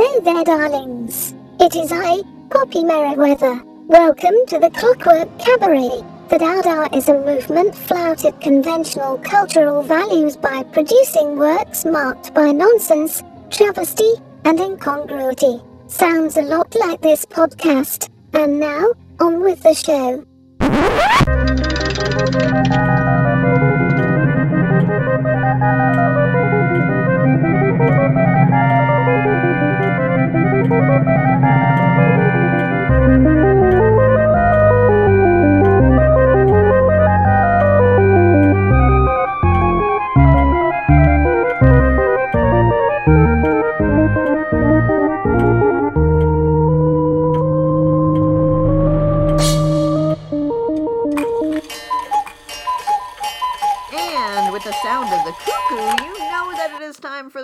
Hello there, darlings. It is I, Poppy Meriwether. Welcome to the Clockwork Cabaret. The Dadaism movement flouted conventional cultural values by producing works marked by nonsense, travesty, and incongruity. Sounds a lot like this podcast. And now, on with the show.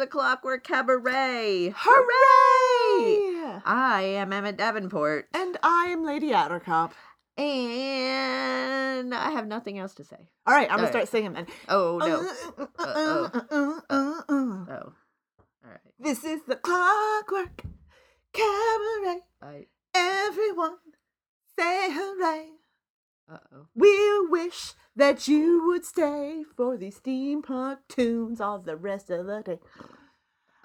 The Clockwork Cabaret. Hooray! I am Emmett Davenport, And I am Lady Attercop. and I have nothing else to say. All right, I'm gonna start singing then. Oh no! Uh, uh. Oh, all right. This is the clockwork cabaret. I. Everyone say hooray. Uh oh. We wish that you would stay for these steampunk tunes all the rest of the day.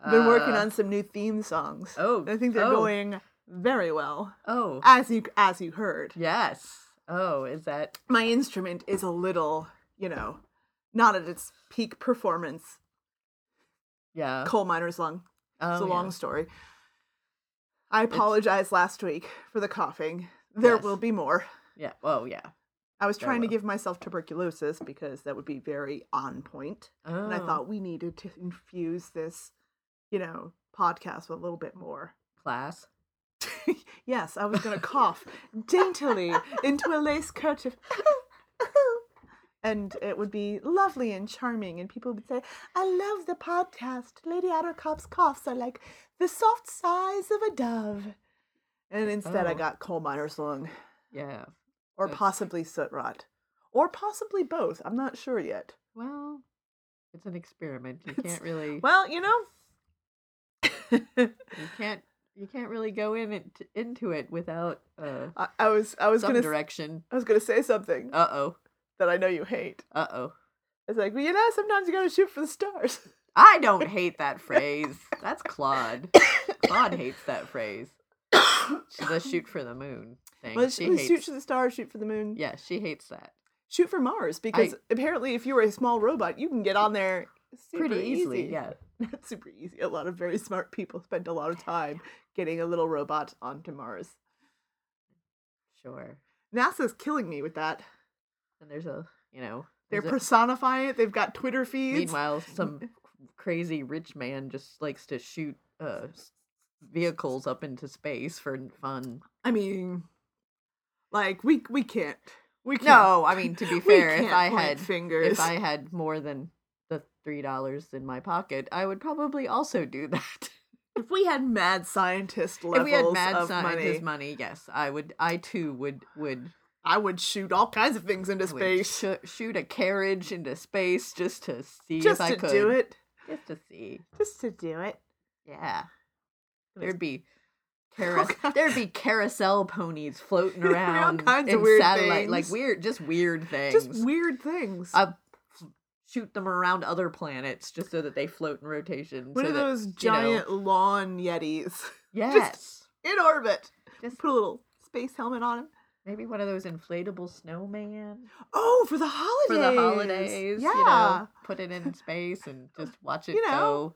Been working on some new theme songs. Uh, Oh, I think they're oh. going very well. Oh. As you as you heard. Yes. Oh, is that? my instrument is a little, you know, not at its peak performance. Yeah. Coal miner's lung. Oh, it's a yeah. long story. I apologized last week for the coughing. There Yes. will be more. Yeah. Oh, yeah. I was trying to give myself tuberculosis because that would be very on point. Oh. And I thought we needed to infuse this, you know, podcast with a little bit more. class. yes, I was going to cough daintily into a lace kerchief. and it would be lovely and charming, and people would say, I love the podcast. Lady Attercop's coughs are like the soft sighs of a dove. And instead, I Oh. got coal miner's lung, Yeah. or That's- possibly soot rot, or possibly both. I'm not sure yet. Well, it's an experiment. You can't really. Well, you know, you can't you can't really go in it, into it without uh I, I was I was gonna direction. I was gonna say something Uh oh. that I know you hate. Uh oh. It's like, well, you know, sometimes you gotta shoot for the stars. I don't hate that phrase. That's Claude. Claude hates that phrase. She does shoot for the moon thing. Well, she shoot hates. for the stars, shoot for the moon. Yeah, she hates that. Shoot for Mars because apparently, if you were a small robot, you can get on there Pretty easily, easy. yeah. Not super easy. A lot of very smart people spend a lot of time getting a little robot onto Mars. Sure. NASA's killing me with that. And there's a you know They're personifying it. They've got Twitter feeds. meanwhile some crazy rich man just likes to shoot uh vehicles up into space for fun. I mean, like we we can't. We can't. No, I mean to be fair, if I had fingers, if I had more than three dollars in my pocket, I would probably also do that. if we had mad scientist levels if we had mad of scientist money, money. yes, I would. I too would would, I would shoot all kinds of things into space shoo- shoot a carriage into space just to see just if I to could do it. just to see. Just to do it. Yeah, there'd be. All Carousel, there'd be carousel ponies floating All around kinds of in weird satellite, like weird, just weird things. Just weird things. I shoot them around other planets just so that they float in rotation. One so of that, those you know- giant lawn yetis yes, in orbit. just Put a little space helmet on him. maybe one of those inflatable snowman Oh, for the holidays. for the holidays. Yeah. you know, put it in space and just watch it You know, go.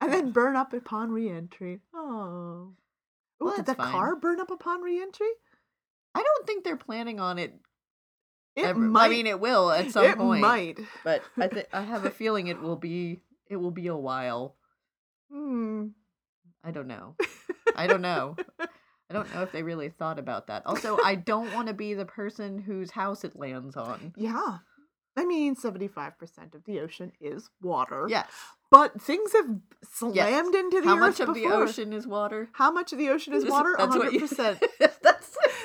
And then burn up upon re-entry. Oh. Ooh, Well, did the fine. car burn up upon re-entry? I don't think they're planning on it. It might. I mean, it will at some point. it point, might. but I th- I have a feeling it will be it will be a while. Hmm. I don't know. I don't know. I don't know if they really thought about that. Also, I don't want to be the person whose house it lands on. Yeah. I mean, 75% of the ocean is water. Yes. But things have slammed into the How earth How much of the ocean is water? How much of the ocean is water? That's what you- 100%. That's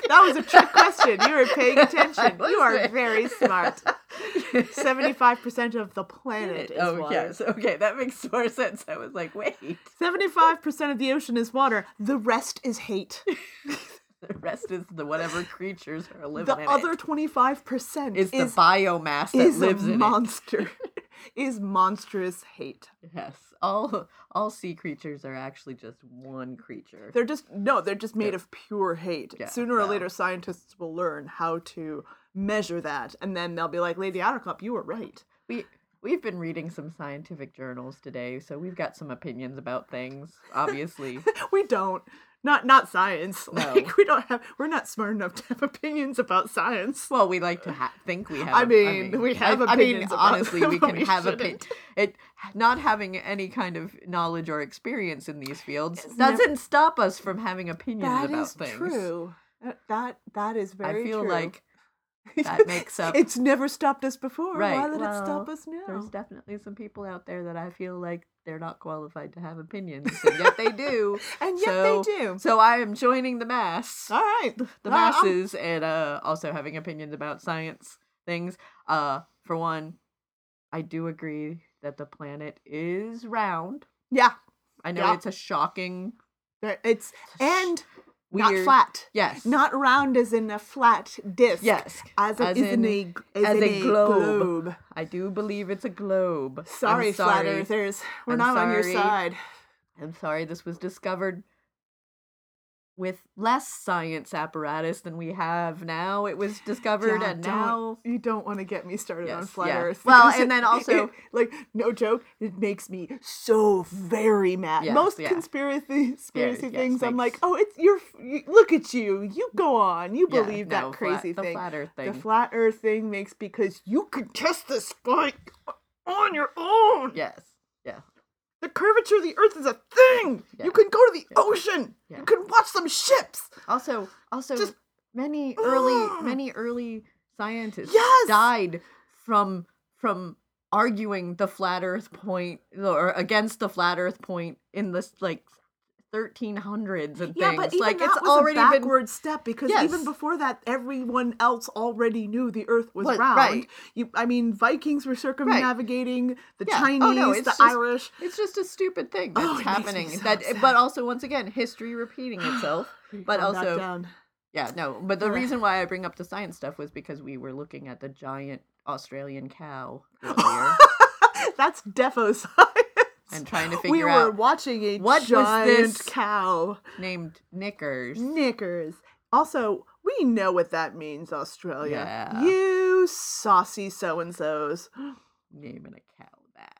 That was a trick question. You were paying attention. You are very smart. Seventy-five percent of the planet is oh water. yes, okay, that makes more sense. I was like, wait, Seventy-five percent of the ocean is water. The rest is hate. the rest is the whatever creatures are living the in other twenty-five percent Is is the biomass that is lives a in monster. Is monstrous hate. Yes, all all sea creatures are actually just one creature. They're just no, they're just made Yeah. of pure hate. Yeah, Sooner or no. later, scientists will learn how to measure that, and then they'll be like, "Lady Attercop, you were right." we we've been reading some scientific journals today, so we've got some opinions about things. Obviously, we don't. Not not science. No. Like we don't have. We're not smart enough to have opinions about science. well, we like to ha- think we have. I mean, we have I, I mean, opinions honestly, we can we have opinions. It not having any kind of knowledge or experience in these fields It's doesn't never- stop us from having opinions That about things. true. That- That that is very. I feel true. like that makes up- It's never stopped us before. Right, Why let it stop us now? there's definitely some people out there that I feel like they're not qualified to have opinions, and yet they do. and yet so- they do. So I am joining the mass. All right, the Well, I'm- masses and uh also having opinions about science things uh for one i do agree that the planet is round Yeah, i know Yeah. it's a shocking there- it's and weird not flat. yes Not round as in a flat disc. yes As As in, in- a as, as in a globe. globe. i do believe it's a globe I'm Sorry, flat earthers. We're I'm not on your side. i'm sorry this was discovered with less science apparatus than we have now it was discovered Yeah, and now you don't want to get me started on flat yeah. Earth. Well, and then also- like, no joke, it makes me so very mad. Yes, Most yeah. conspiracy conspiracy yes, things, I'm makes- like, oh, it's your. You, look at you. You go on. You believe no, that flat- thing. the flat earth thing. The flat Earth thing makes because you can test the spike on your own. yes The curvature of the Earth is a thing. Yeah. You can go to the ocean. Yeah. You can watch some ships. Also, also Just- many mm. early Ugh. many early scientists Yes! died from from arguing the flat earth point or against the flat earth point in this like 1300s and Yeah, things but even like that it's was already a been backward step because Yes. even before that, everyone else already knew the Earth was What- round. right. You, I mean, Vikings were circumnavigating the Yeah. Oh, Chinese, no, the just- Irish. it's just a stupid thing Oh, that's me happening so that upset. but also once again history repeating itself but also- yeah no but the reason why i bring up the science stuff was because we were looking at the giant australian cow earlier that's defo science. And trying to figure out. we were watching a what was this? cow. named knickers Knickers. Also, we know what that means, Australia. Yeah. You saucy so and so's. naming a cow that.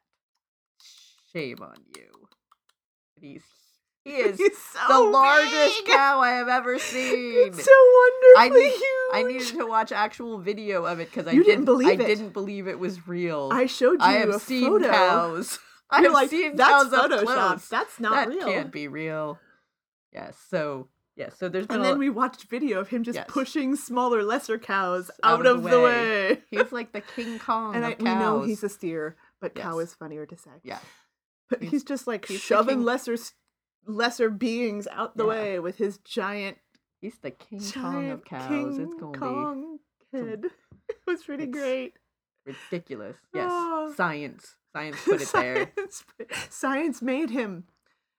Shame on you. He's he is He's the so largest big. cow I have ever seen. It's so wonderfully need- huge. I needed to watch actual video of it because I didn't, didn't believe I it. didn't believe it was real. I showed you I have a seen photo. cows. I You're have like, that's Photoshop. That's not that real. can't be real. Yes. So yes. So there's been And then we watched video of him just Yes. pushing smaller, lesser cows Out out, of the way. way. he's like the King Kong and of I, cows. we know he's a steer, but cow is funnier to say. yeah. But He's- he's, just like he's shoving lesser lesser beings out the Yeah. way with his giant, He's the King Kong of cows. King it's gonna be. head. It was pretty it's- great. ridiculous. Yes. Oh. Science. Science put it there. science, science made him,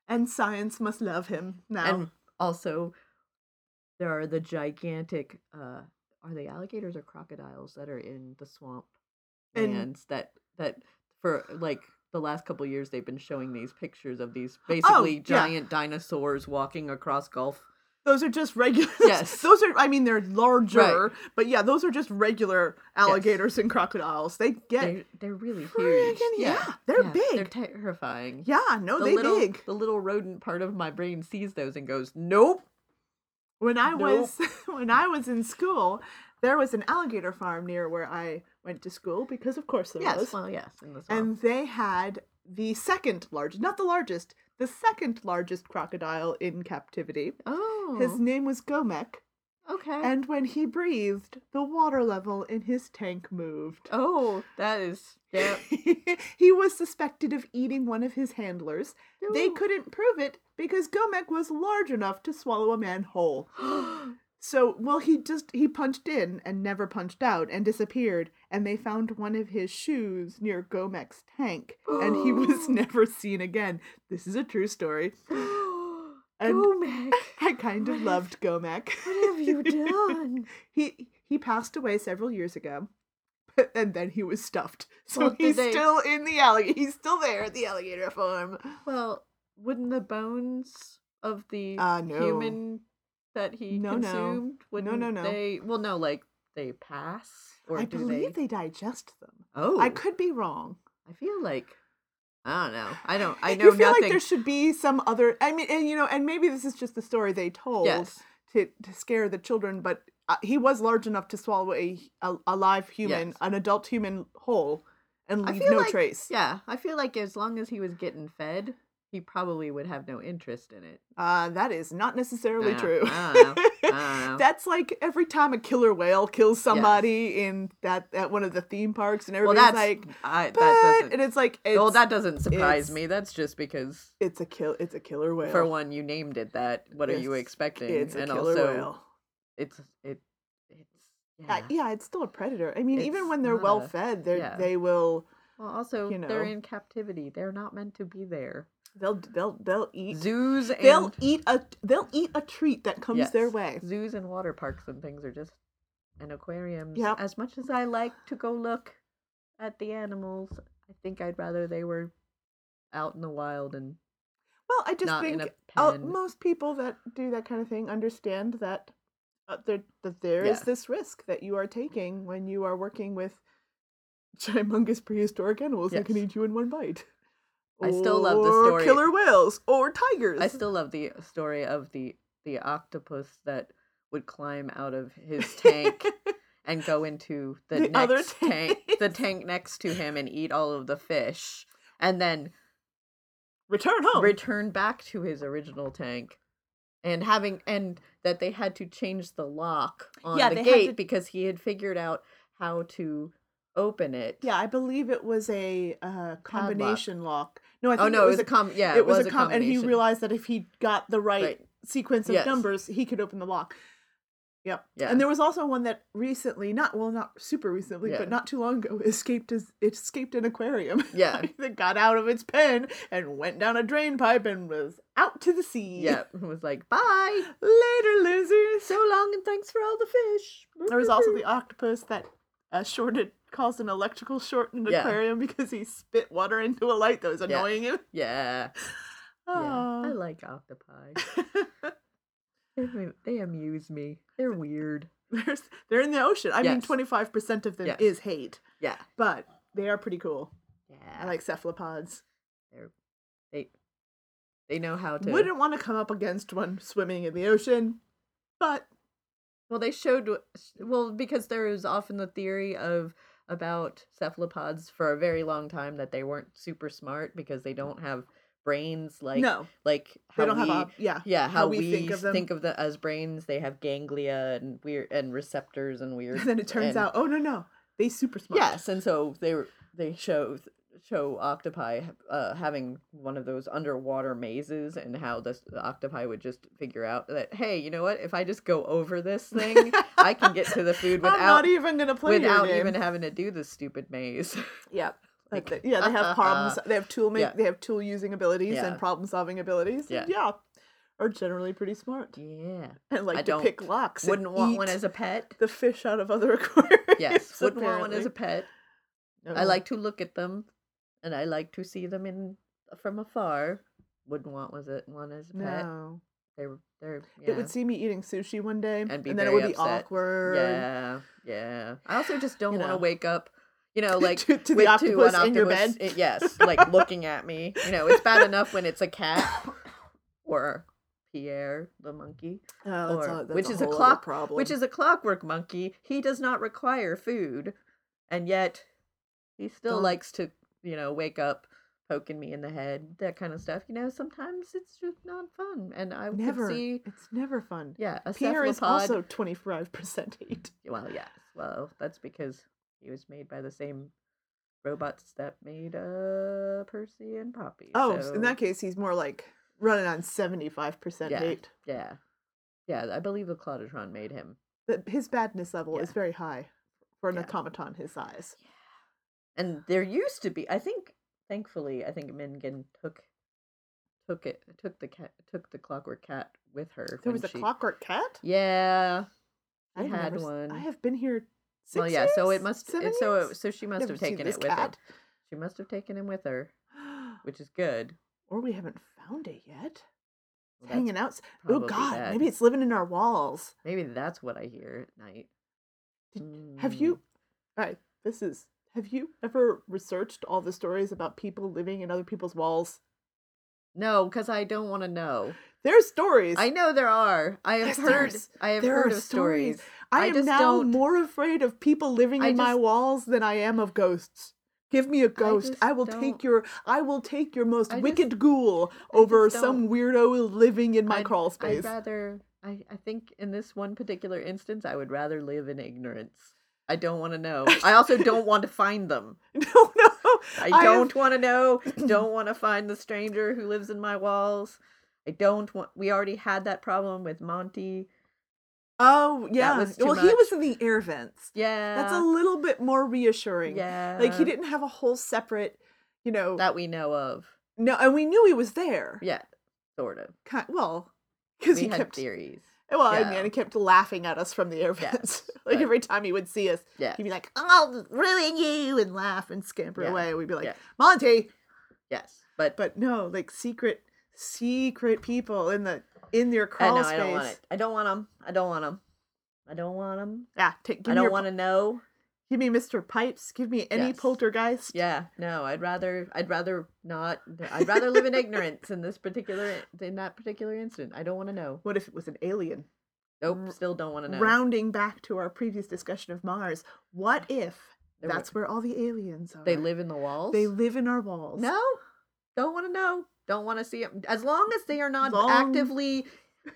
and science must love him now. And also, there are the gigantic. uh Are they alligators or crocodiles that are in the swamp And- lands that that for like the last couple years they've been showing these pictures of these basically yeah. giant dinosaurs walking across Gulf. Those are just regular. Yes. those are. I mean, they're larger, right. but yeah, those are just regular alligators and crocodiles. They get. They're they're really huge. Friggin' yeah, they're big. They're terrifying. yeah, no, the they little big. the little rodent part of my brain sees those and goes, "Nope." When I Nope. was when I was in school, there was an alligator farm near where I went to school because, of course, there Yes. was. Well, yes. And they had the second largest, not the largest, the second largest crocodile in captivity. oh. His name was Gomek, okay. and when he breathed, the water level in his tank moved. oh, that is. Yeah. he was suspected of eating one of his handlers. They couldn't prove it because Gomek was large enough to swallow a man whole. So, well, he just he punched in and never punched out and disappeared, and they found one of his shoes near Gomek's tank, and he was never seen again. This is a true story. And Gomek, I kind of What loved Gomek. what have you done? he he passed away several years ago, and then he was stuffed. So Well, he's they- still in the alligator. He's still there at the alligator farm. Well, wouldn't the bones of the Uh, no. human that he No, no. consumed wouldn't no, no. they well no like they pass or I believe they... they digest them. oh I could be wrong. I feel like I don't know I don't I know feel nothing like there should be some other. I mean, and you know, and maybe this is just the story they told yes to to scare the children. But uh, he was large enough to swallow a, a, a live human, Yes. an adult human whole, and leave no like- trace. yeah I feel like as long as he was getting fed he probably would have no interest in it Uh, that is not necessarily Uh, true. I don't know. I don't know. That's like every time a killer whale kills somebody in that at one of the theme parks, and well everybody's that's like, I, "But," that and it's like, it's, well that doesn't surprise me that's just because it's a kill, it's a killer whale. for one you named it that what are you expecting It's a and killer also whale. it's it it's Yeah. yeah. yeah, it's still a predator. I mean, even when they're well fed, they yeah. they will Well, also you know, they're in captivity. They're not meant to be there. They'll they'll they'll eat Zoos and they'll eat a they'll eat a treat that comes their way. zoos and water parks and things are just and aquariums. Yep. As much as I like to go look at the animals, I think I'd rather they were out in the wild and Well, I just think uh, most people that do that kind of thing understand that uh, there that there is Yeah. this risk that you are taking when you are working with humongous prehistoric animals that can eat you in one bite. I still love the story. Or story- Killer whales or tigers. I still love the story of the the octopus that would climb out of his tank and go into the, The next tank, the tank next to him, and eat all of the fish, and then return home. return back to his original tank. And having and that they had to change the lock on Yeah, the gate to- because he had figured out how to open it. yeah, I believe it was a uh, combination lock. No, I think Oh no, it was, a com. Yeah, it was, a a com, and he realized that if he got the right, Right. sequence of Yes. numbers, he could open the lock. Yep. Yeah. And there was also one that recently, not well, not super recently, Yeah. but not too long ago, escaped as it escaped an aquarium. Yeah. that got out of its pen and went down a drain pipe and was out to the sea. Yeah, it was like bye, Later, losers. so long, and thanks for all the fish. There was also the octopus that uh, shorted caused an electrical short in an Yeah. aquarium because he spit water into a light that was Yeah. annoying him. yeah, yeah. I like octopi. They, they amuse me. They're weird. There's, they're in the ocean. I mean, twenty five percent of them Yes. is hate, Yeah, but they are pretty cool. yeah. I like cephalopods. They're they they know how to. Wouldn't want to come up against one swimming in the ocean, but Well, they showed well because there is often the theory of about cephalopods for a very long time that they weren't super smart because they don't have brains like no, like they don't we, have a yeah. yeah how, we, think of them. think of the as brains they have ganglia and weird and receptors and weird And then it turns and- out, oh no no, they super smart. yes and so they were they show show octopi uh having one of those underwater mazes and how this the octopi would just figure out that hey you know what if i just go over this thing i can get to the food I'm without not even gonna play without even having to do this stupid maze Yeah. Like- Like, yeah, they have problems. They have tool make. Yeah. They have tool using abilities Yeah. and problem solving abilities. Yeah. yeah, are generally pretty smart yeah and like I to don't- pick locks. wouldn't want one as a pet the fish out of other aquariums. yes wouldn't want one as a apparently. pet i like to look at them and i like to see them in from afar wouldn't want was it one as a pet No, they were they're yeah. it would see me eating sushi one day, And be then it would be awkward. Yeah, yeah. I also just don't You want to wake up, you know, like To- to the with- octopus an in your octopus, bed. it- yes, like looking at me. You know, it's bad enough when it's a cat or Pierre the monkey, Oh, that's or- which a is a clock, problem. which is a clockwork monkey. He does not require food, and yet he still Don't- likes to, you know, wake up. Poking me in the head, that kind of stuff. You know, sometimes it's just not fun, and I never. see, It's never fun. yeah, a Pierre is also twenty five percent hate. Well, yes. Well, that's because he was made by the same robots that made uh Percy and Poppy. Oh, so, in that case, he's more like running on seventy five percent Yeah. hate. yeah. Yeah, I believe the Claudotron made him. The, his badness level is very high for an Yeah. automaton his size. And there used to be, I think, thankfully, I think Mingen took took it took the cat took the clockwork cat with her. There was a clockwork cat. Yeah, she I've had never one. I have been here. Six well, yeah. So it must. It, so it, so she must have taken it with her. cat. She must have taken him with her, which is good. or we haven't found it yet. Well, hanging out. Oh God, maybe it's living in our walls. Maybe that's what I hear at night. Did- Have Mm. you? All right, this is. Have you ever researched all the stories about people living in other people's walls? No, because I don't want to know. There's stories. I know there are. I have Yes, heard. I have heard of stories. I, I am just now don't- more afraid of people living I in my walls than I am of ghosts. Give me a ghost. just I, will don't- take your I will take your most just- wicked ghoul over some weirdo living in my I'd- crawl I'd space. rather. I, I think in this one particular instance, I would rather live in ignorance. I don't want to know. I also don't want to find them. no, no. I don't want to know. Don't want to find the stranger who lives in my walls. I don't want. We already had that problem with Monty. Oh yeah. well, he was in the air vents. Yeah, That's a little bit more reassuring. yeah. Like he didn't have a whole separate, you know. that we know of. no, and we knew he was there. Yeah, sort of. Ki- well, because We he had kept. theories. Well, I yeah. mean, he kept laughing at us from the air vents. like but- every time he would see us, Yeah. he'd be like, "I'll ruin you," and laugh and scamper Yeah, away. We'd be like, yeah. "Monty," Yes, but but no, like secret, secret people in the in their I crawl know space. I don't want it. I don't want them. I don't want them. I don't want them. Yeah, take. I don't your, want to know. Give me Mr. Pipes. Give me any Yes. poltergeist. Yeah, no. I'd rather. I'd rather not. I'd rather live in ignorance in this particular in that particular incident. I don't want to know. What if it was an alien? Nope. Still don't want to know. Rounding back to our previous discussion of Mars, what if that's where all the aliens are? They live in the walls. They live in our walls. No, don't want to know. Don't want to see it. As long as they are not Long- actively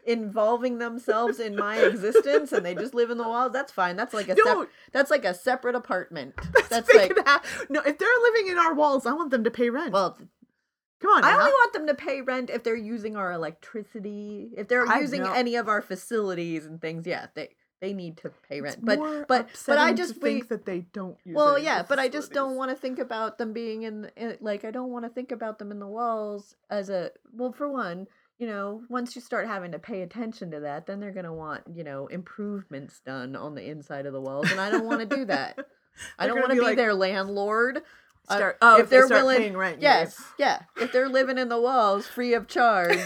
involving themselves in my existence and they just live in the walls, that's fine. That's like a No, sep- that's like a separate apartment. That's like have- no. If they're living in our walls, I want them to pay rent. well, come on. I only want them to pay rent if they're using our electricity. If they're I using know. any of our facilities and things, yeah, they they need to pay It's rent. But more but but I just we- think that they don't. Use well yeah but i just don't want to think about them being in, in like i don't want to think about them in the walls as a well for one you know once you start having to pay attention to that then they're going to want you know improvements done on the inside of the walls and i don't want to do that i don't want to be be like- their landlord Uh, Start, oh, if they they're start willing- paying rent. yes yeah if they're living in the walls free of charge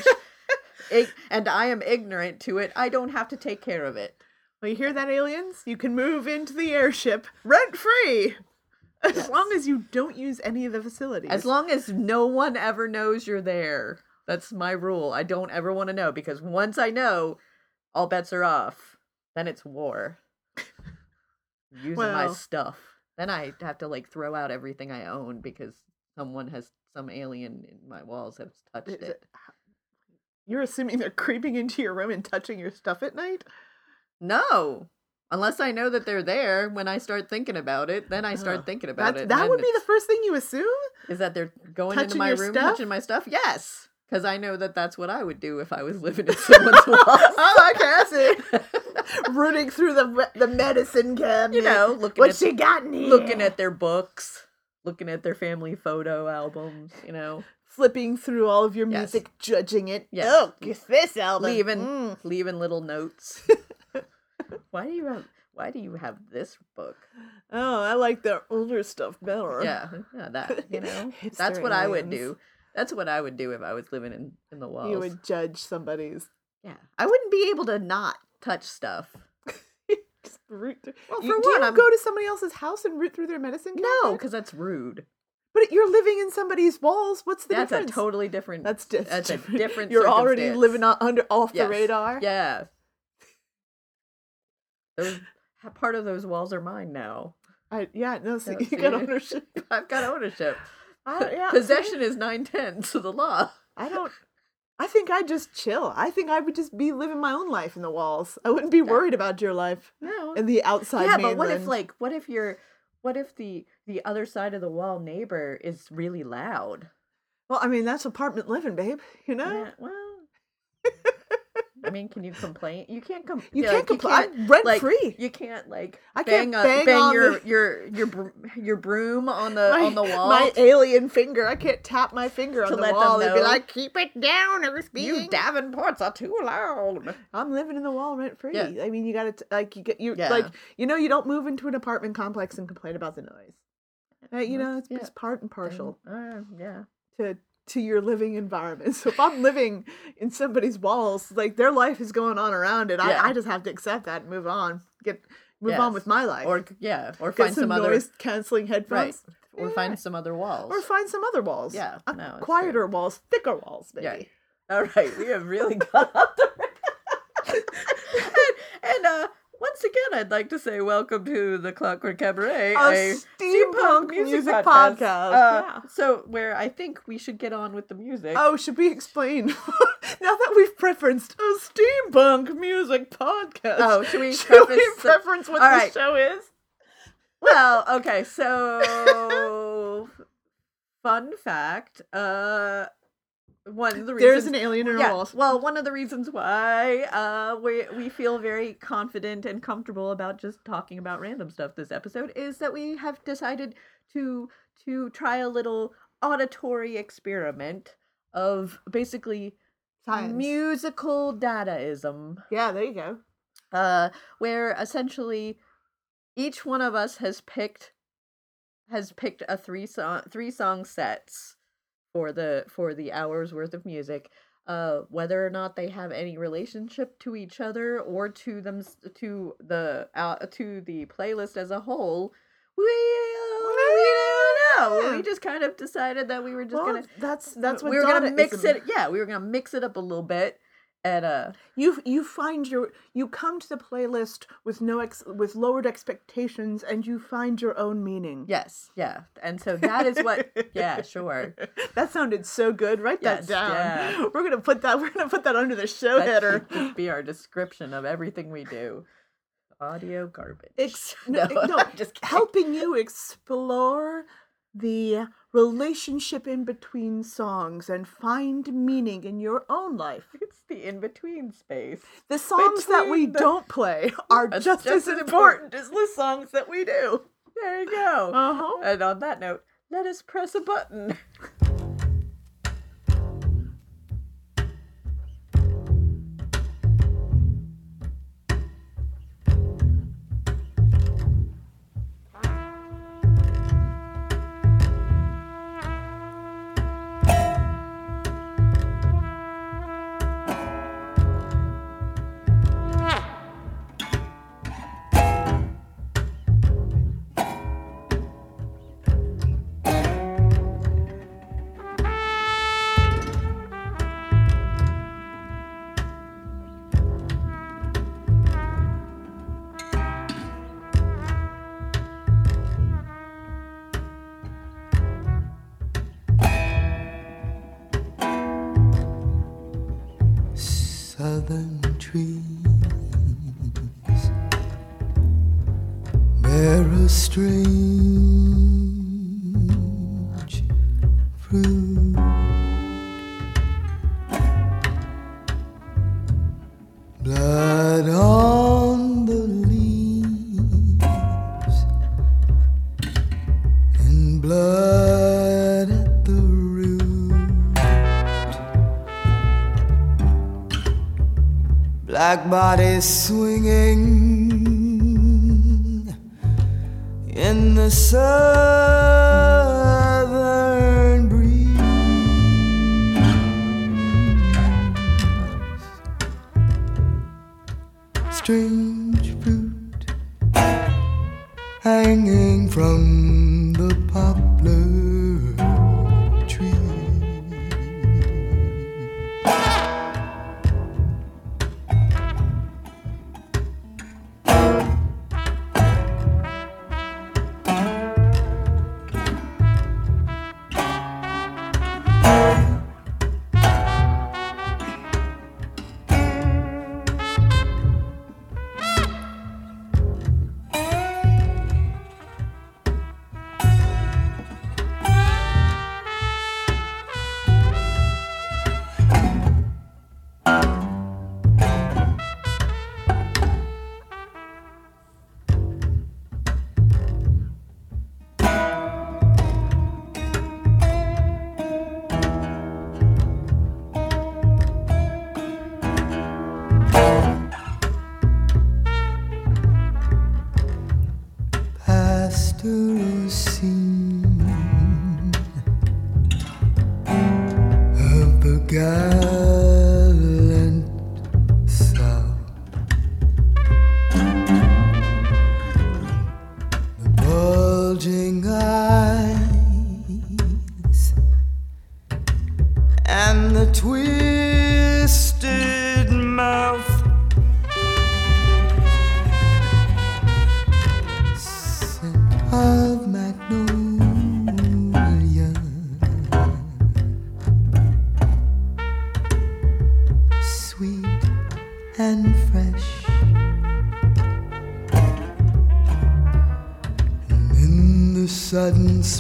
ig- and i am ignorant to it i don't have to take care of it Well, you hear that, aliens? You can move into the airship rent free, as Yes. long as you don't use any of the facilities. As long as no one ever knows you're there. That's my rule. I don't ever want to know because once I know, all bets are off. Then it's war. Using my stuff. Then I have to like throw out everything I own because someone has some alien in my walls has touched it. it- You're assuming they're creeping into your room and touching your stuff at night? No. Unless I know that they're there when I start thinking about it, then I start Oh, thinking about That it. that would be the first thing you assume. Is that they're going into my room, stuff? touching my stuff? Yes, because I know that that's what I would do if I was living in someone's walls. oh, I see. Rooting through the the medicine cabinet. you know, looking what at she got in here? looking at their books, looking at their family photo albums. You know, flipping through all of your Yes. music, judging it. Yes. Oh, this album. leaving Mm. leaving little notes. why do you have Why do you have this book? Oh, I like the older stuff better. Yeah, yeah that you know, that's what I would do. That's what I would do if I was living in in the walls. You would judge somebody's. Yeah, I wouldn't be able to not touch stuff. Just root through. Well, You- for do one, you I'm- go to somebody else's house and root through their medicine cabinet? No, because that's rude. but you're living in somebody's walls. What's the That's difference? a totally different. That's just that's a different You're already living on, under off Yes. the radar. Yeah. Those part of those walls are mine now. I, yeah. No, No, you see? got ownership. I've got ownership. I, yeah? Possession is nine tenths of the law. I don't. I think I'd just chill. I think I would just be living my own life in the walls. I wouldn't be worried about your life No. in the outside. yeah, but what if like what if you're what if the the other side of the wall neighbor is really loud? Well, I mean that's apartment living, babe. You know. Yeah, well, I mean, can you complain? You can't com- You yeah, can't like, complain. I'm rent like, free. You can't like I bang, can't bang bang on your, the- your your your broom on the my, on the wall. My alien finger. I can't tap my finger on To the let wall and be like, "Keep it down, you being." Davenports are too loud. I'm living in the wall rent free. Yeah. I mean, you got to like you get you Yeah. like you know you don't move into an apartment complex and complain about the noise. Uh, you know, it's, Yeah. it's part and partial Uh, yeah. to to your living environment. So if I'm living in somebody's walls, like their life is going on around it, Yeah. I, I just have to accept that and move on. Get move on with my life. Or yeah, or get find some, some, other noise canceling right, or Yeah. find some other walls. Or find some other walls. Yeah, Uh, no, it's true. quieter walls, thicker walls, maybe. Yeah. All right, we have really got off the and, and uh, once again, I'd like to say welcome to the Clockwork Cabaret, A steampunk music podcast, Uh, yeah. So, where I think we should get on with the music. Oh, should we explain? now that we've preferenced a steampunk music podcast. Oh, should we should preface we preference what All the show is? Well, okay, so fun fact. Uh, one of the reasons There's an alien in our yeah, walls. well, one of the reasons why uh, we we feel very confident and comfortable about just talking about random stuff this episode is that we have decided to to try a little auditory experiment of basically Science. musical dadaism, yeah, there you go. uh, where essentially each one of us has picked has picked a three song three song sets for the for the hours worth of music uh whether or not they have any relationship to each other or to them to the uh, to the playlist as a whole we, uh, we don't know. We just kind of decided that we were just well, gonna that's that's what we were gonna mix it yeah we were gonna mix it up a little bit and uh You you find your you come to the playlist with no ex, with lowered expectations and you find your own meaning. yes yeah and so that is what yeah sure that sounded so good. Write Yes, that down. yeah. We're gonna put that. We're gonna put that under the show That header. should be our description of everything we do. Audio garbage. Ex- no, no, no, just kidding. helping you explore the relationship in between songs and find meaning in your own life. It's the in between space. The songs that we the- don't play are That's just, just as as important as the songs that we do. There you go. Uh-huh. And on that note, let us press a button. southern trees bear a strange fruit. Bodies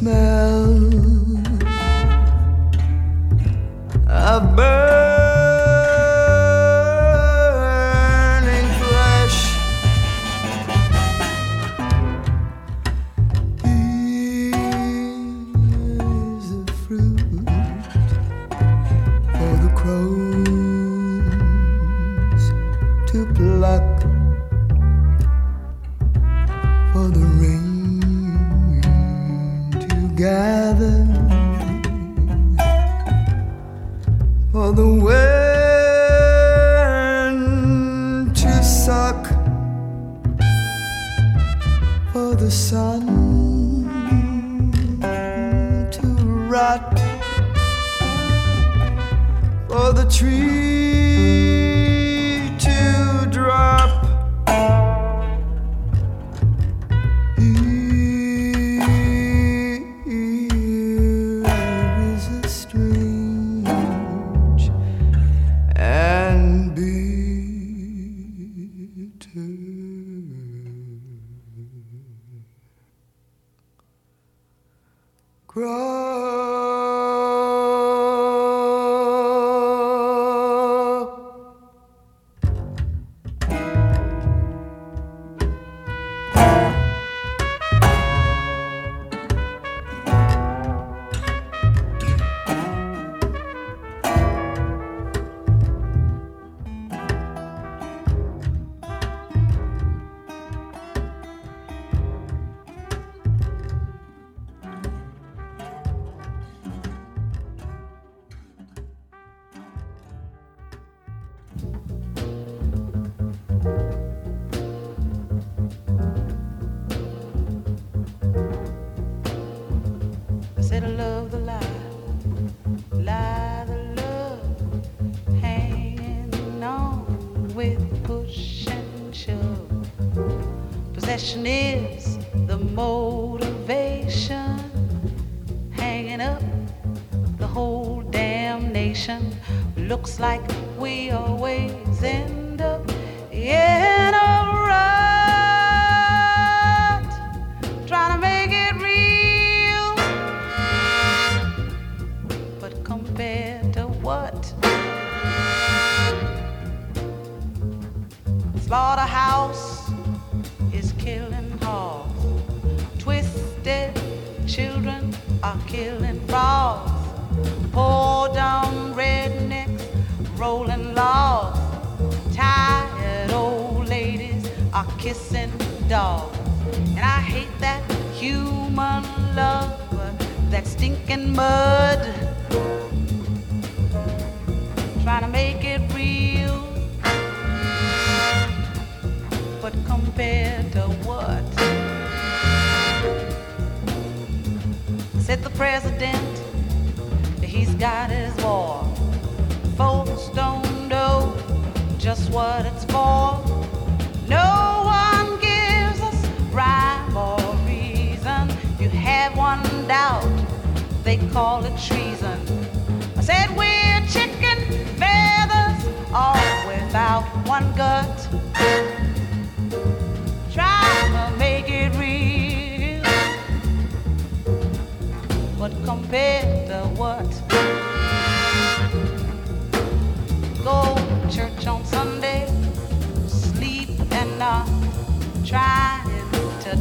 smell. the sun to rot, for the tree.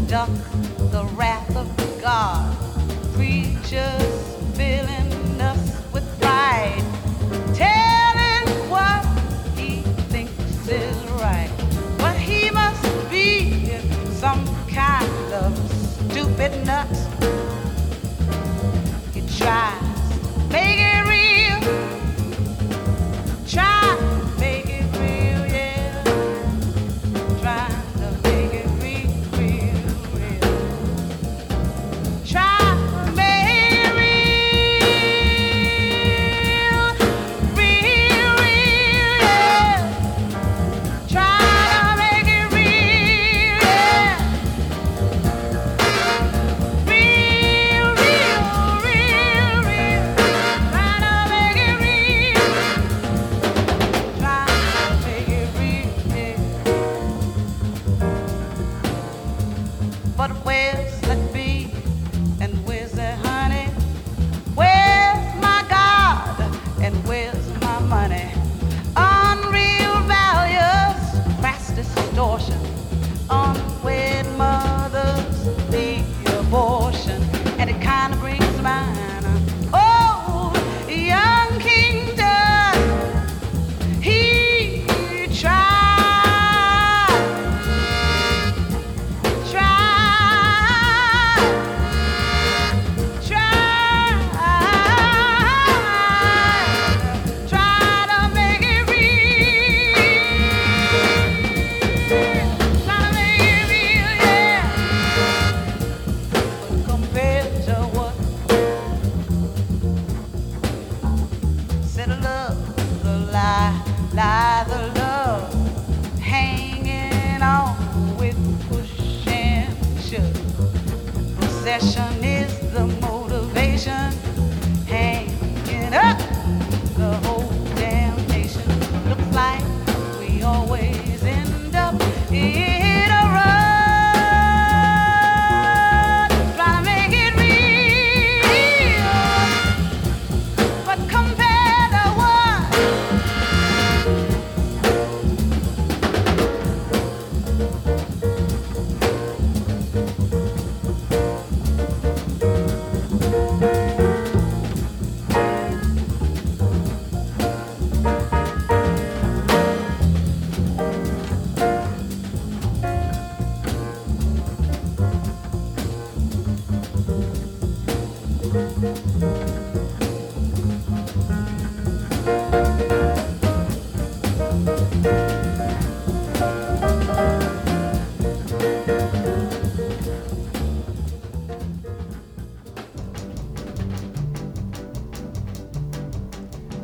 duck the wrath of God. Preacher.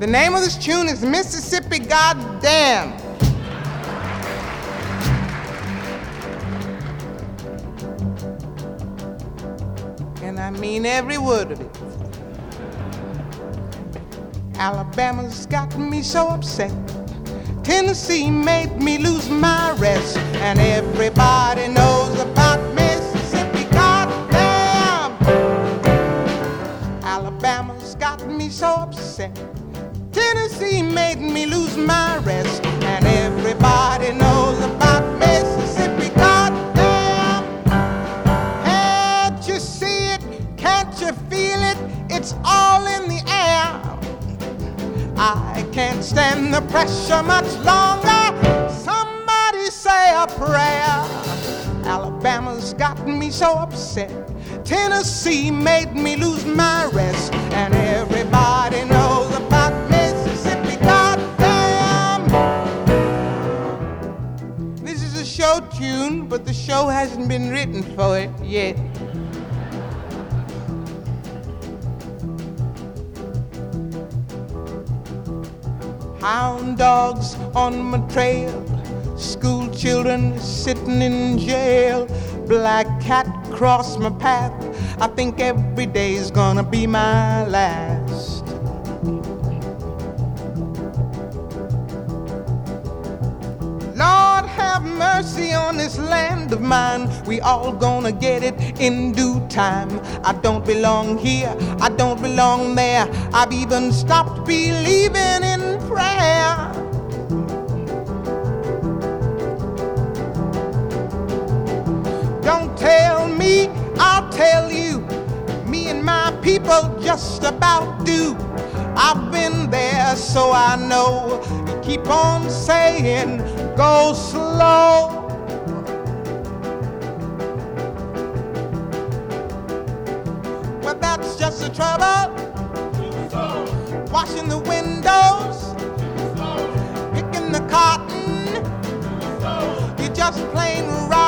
Name of this tune is Mississippi Goddamn. And I mean every word of it. Alabama's got me so upset. Tennessee made me lose my rest. And everybody knows about Mississippi. Goddamn! Alabama's got me so upset. Tennessee made me lose my rest. And everybody knows about Mississippi. Goddamn! Can't you see it? Can't you feel it? It's all in the air. I can't stand the pressure much longer. Somebody say a prayer. Alabama's got me so upset. Tennessee made me lose my rest. And everybody knows tune, but the show hasn't been written for it yet. Hound dogs on my trail, school children sitting in jail, black cat cross my path. I think every day's gonna be my last. Mercy on this land of mine. We all gonna get it in due time. I don't belong here, I don't belong there. I've even stopped believing in prayer. Don't tell me, I'll tell you. Me and my people just about do. I've been there, so I know. You keep on saying, go slow. Well, that's just the trouble. Washing the windows, picking the cotton. You're just plain rotten.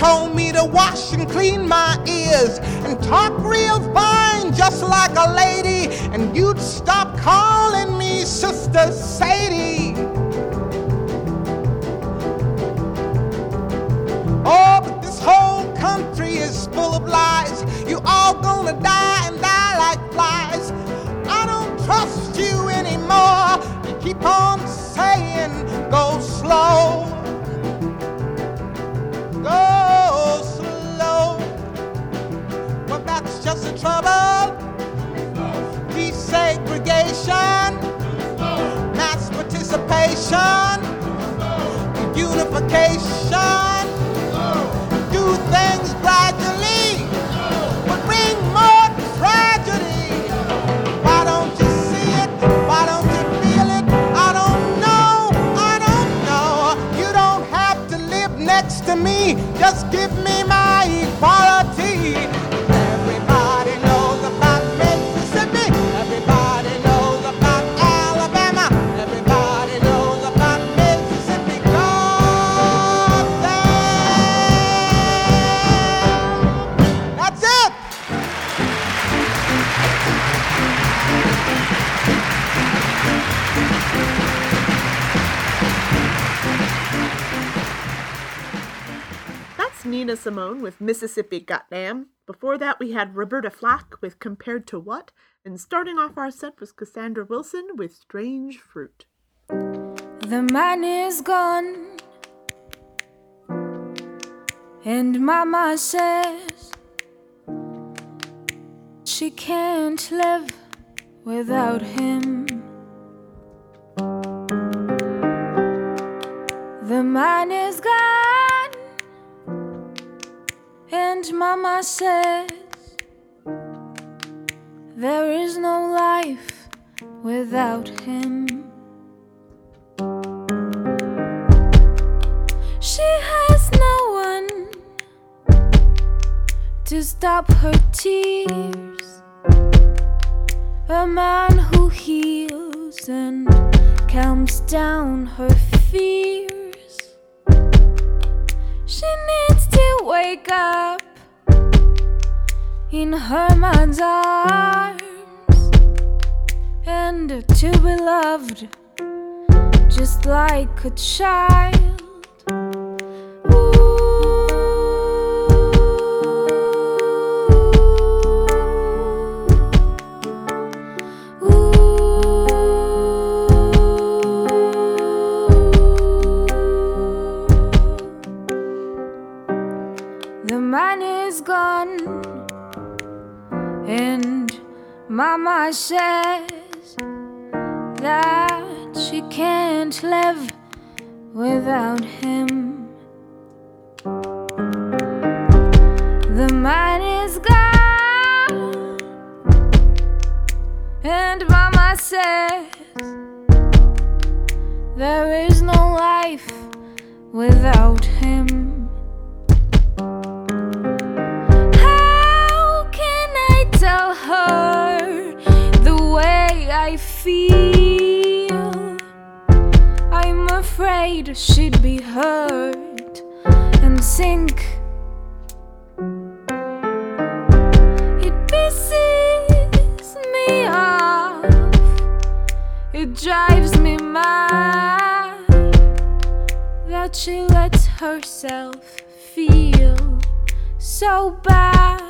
told me to wash and clean my ears and talk real fine, just like a lady. And you'd stop calling me Sister Sadie. Oh, but this whole country is full of lies. You all gonna die and die like flies. I don't trust you anymore. You keep on saying, go slow. Trouble. Desegregation. integration, unification. Do things gradually, but bring more tragedy. Why don't you see it? Why don't you feel it? I don't know. I don't know. You don't have to live next to me. Simone with Mississippi Goddamn. Before that, we had Roberta Flack with Compared to What? And starting off our set was Cassandra Wilson with Strange Fruit. The man is gone, and Mama says she can't live without him. The man is gone, and Mama says there is no life without him. She has no one to stop her tears. A man who heals and calms down her fears. She needs to wake up in her man's arms and to be loved just like a child. And Mama says that she can't live without him. The man is gone, and Mama says there is no life without him. Feel? I'm afraid she'd be hurt and sink. It pisses me off. It drives me mad that she lets herself feel so bad.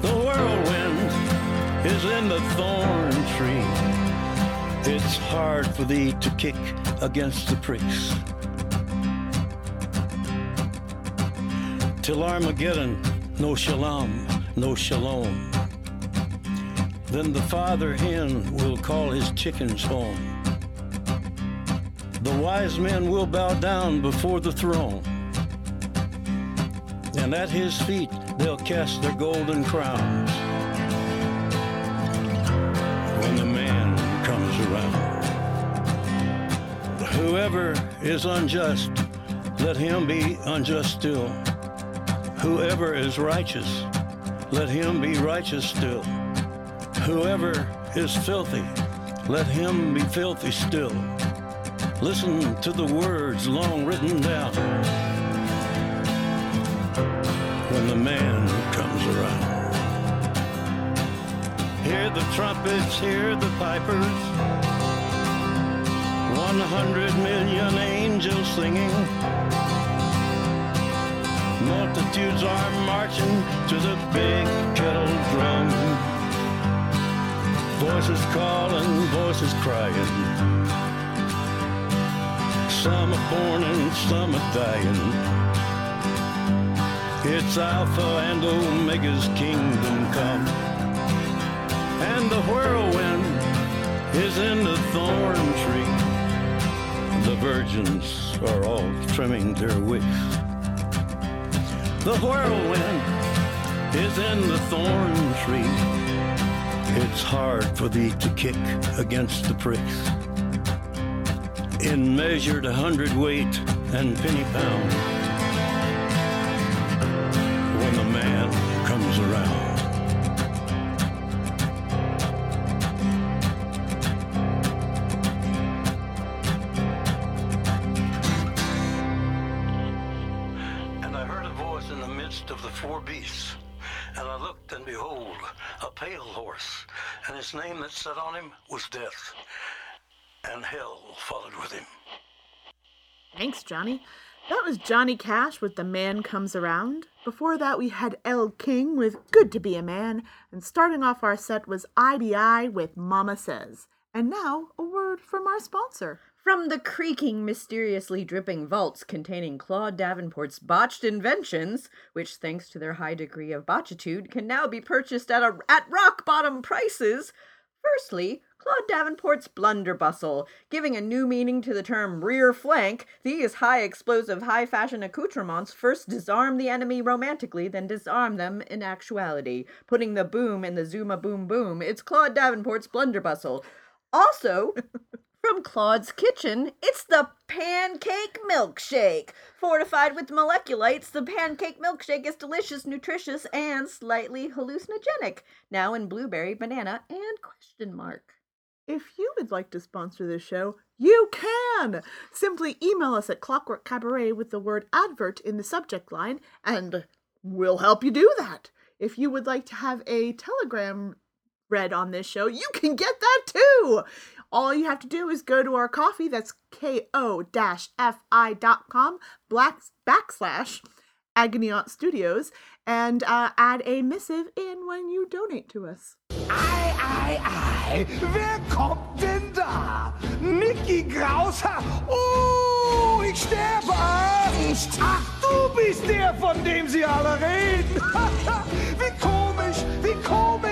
The whirlwind is in the thorn tree. It's hard for thee to kick against the pricks. Till Armageddon, no shalom, no shalom. Then the father hen will call his chickens home. The wise men will bow down before the throne. And at his feet they'll cast their golden crowns. When the man comes around. Whoever is unjust, let him be unjust still. Whoever is righteous, let him be righteous still. Whoever is filthy, let him be filthy still. Listen to the words long written down the man who comes around. Hear the trumpets, hear the pipers. One hundred million angels singing. Multitudes are marching to the big kettle drum. Voices calling, voices crying. Some are born and some are dying. It's Alpha and Omega's kingdom come. And the whirlwind is in the thorn tree. The virgins are all trimming their wicks. The whirlwind is in the thorn tree. It's hard for thee to kick against the pricks. In measured hundredweight and penny pound. That sat on him was Death. And hell followed with him. Thanks, Johnny. That was Johnny Cash with The Man Comes Around. Before that, we had El King with Good to Be a Man. And starting off our set was IBI with Mama Says. And now, a word from our sponsor. From the creaking, mysteriously dripping vaults containing Claude Davenport's botched inventions, which, thanks to their high degree of botchitude, can now be purchased at, a, at rock bottom prices. Firstly, Claude Davenport's blunderbustle, giving a new meaning to the term rear flank. These high explosive, high fashion accoutrements first disarm the enemy romantically, then disarm them in actuality, putting the boom in the Zuma boom boom. It's Claude Davenport's blunderbustle. Also, From Claude's Kitchen, it's the pancake milkshake. Fortified with moleculites, the pancake milkshake is delicious, nutritious, and slightly hallucinogenic. Now in blueberry, banana, and question mark. If you would like to sponsor this show, you can! Simply email us at Clockwork Cabaret with the word advert in the subject line, and we'll help you do that. If you would like to have a telegram read on this show, you can get that too! All you have to do is go to our coffee, that's ko-fi.com black backslash Agony Aunt Studios, and uh, add a missive in when you donate to us. Wer kommt denn da? Grauser? Oh, ich sterbe Angst. Ach, du bist der, von dem sie alle reden. wie komisch,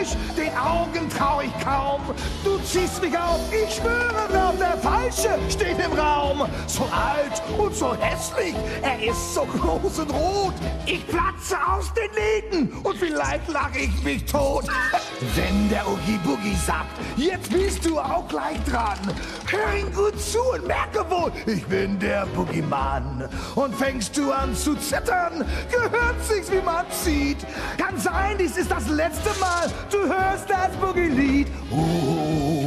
komisch, den Augen trau ich kaum. Du ziehst mich auf, ich schwöre, glaub, der Falsche steht im Raum. So alt und so hässlich, er ist so groß und rot. Ich platze aus den Nähten und vielleicht lag ich mich tot. Wenn der Oogie Boogie sagt, jetzt bist du auch gleich dran. Hör ihn gut zu und merke wohl, ich bin der Boogiemann. Und fängst du an zu zittern, gehört sich's, wie man sieht. Kann sein, dies ist das letzte Mal, du hörst das Boogie-Lied. Uh, uh,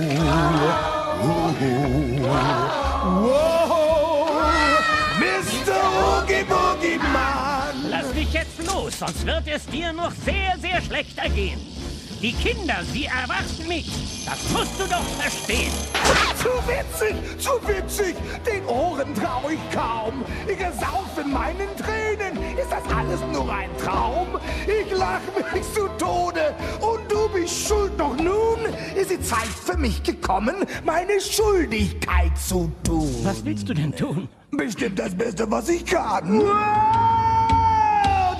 wow, Mr. Oogie Boogie Mann. Lass mich jetzt los, sonst wird es dir noch sehr, sehr schlecht ergehen. Die Kinder, sie erwarten mich. Das musst du doch verstehen. Zu witzig, zu witzig, den Ohren trau ich kaum. Ich ersaufe in meinen Tränen, ist das alles nur ein Traum? Ich lach mich zu Tode und du bist schuld, doch nun ist die Zeit für mich gekommen, meine Schuldigkeit zu tun. Was willst du denn tun? Bestimmt das Beste, was ich kann.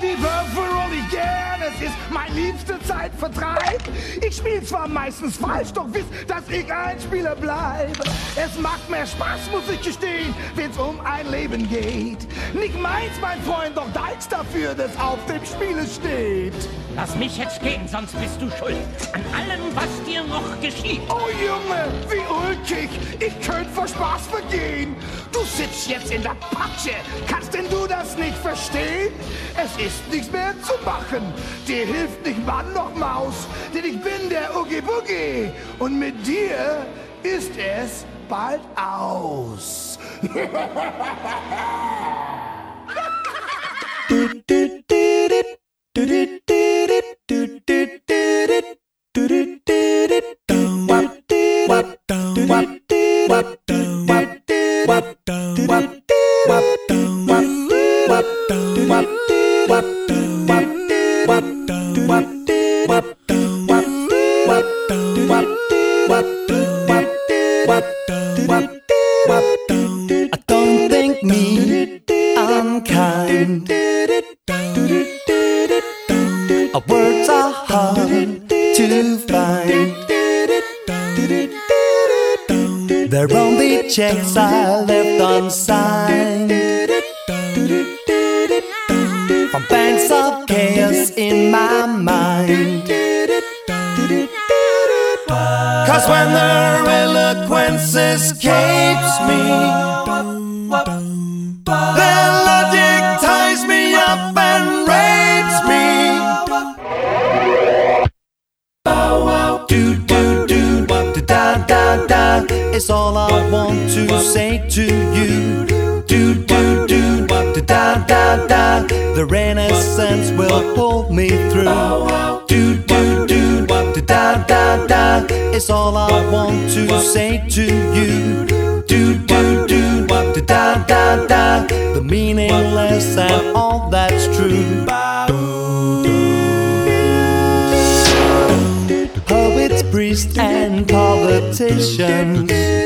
Die Würfel roll ich gern, es ist mein liebster Zeitvertreib. Ich spiel zwar meistens falsch, doch wisst, dass ich ein Spieler bleib. Es macht mehr Spaß, muss ich gestehen, wenn's um ein Leben geht. Nicht meins, mein Freund, doch deins dafür, das auf dem Spiele steht. Lass mich jetzt gehen, sonst bist du schuld an allem, was dir noch geschieht. Oh Junge, wie ulkig, ich könnte vor Spaß vergehen. Du sitzt jetzt in der Patsche, kannst denn du das nicht verstehen? Es ist nichts mehr zu machen, dir hilft nicht Mann noch Maus, denn ich bin der Oogie Boogie und mit dir ist es bald aus. I They're only checks I left unsigned. From banks of chaos in my mind. Cause when their eloquence escapes me, all I want to say to you. Do do do da da da da. The Renaissance will pull me through. Do do do da da da is all I want to say to you. Do do do da da da. The meaningless and all that's true. Poets, priests, and politicians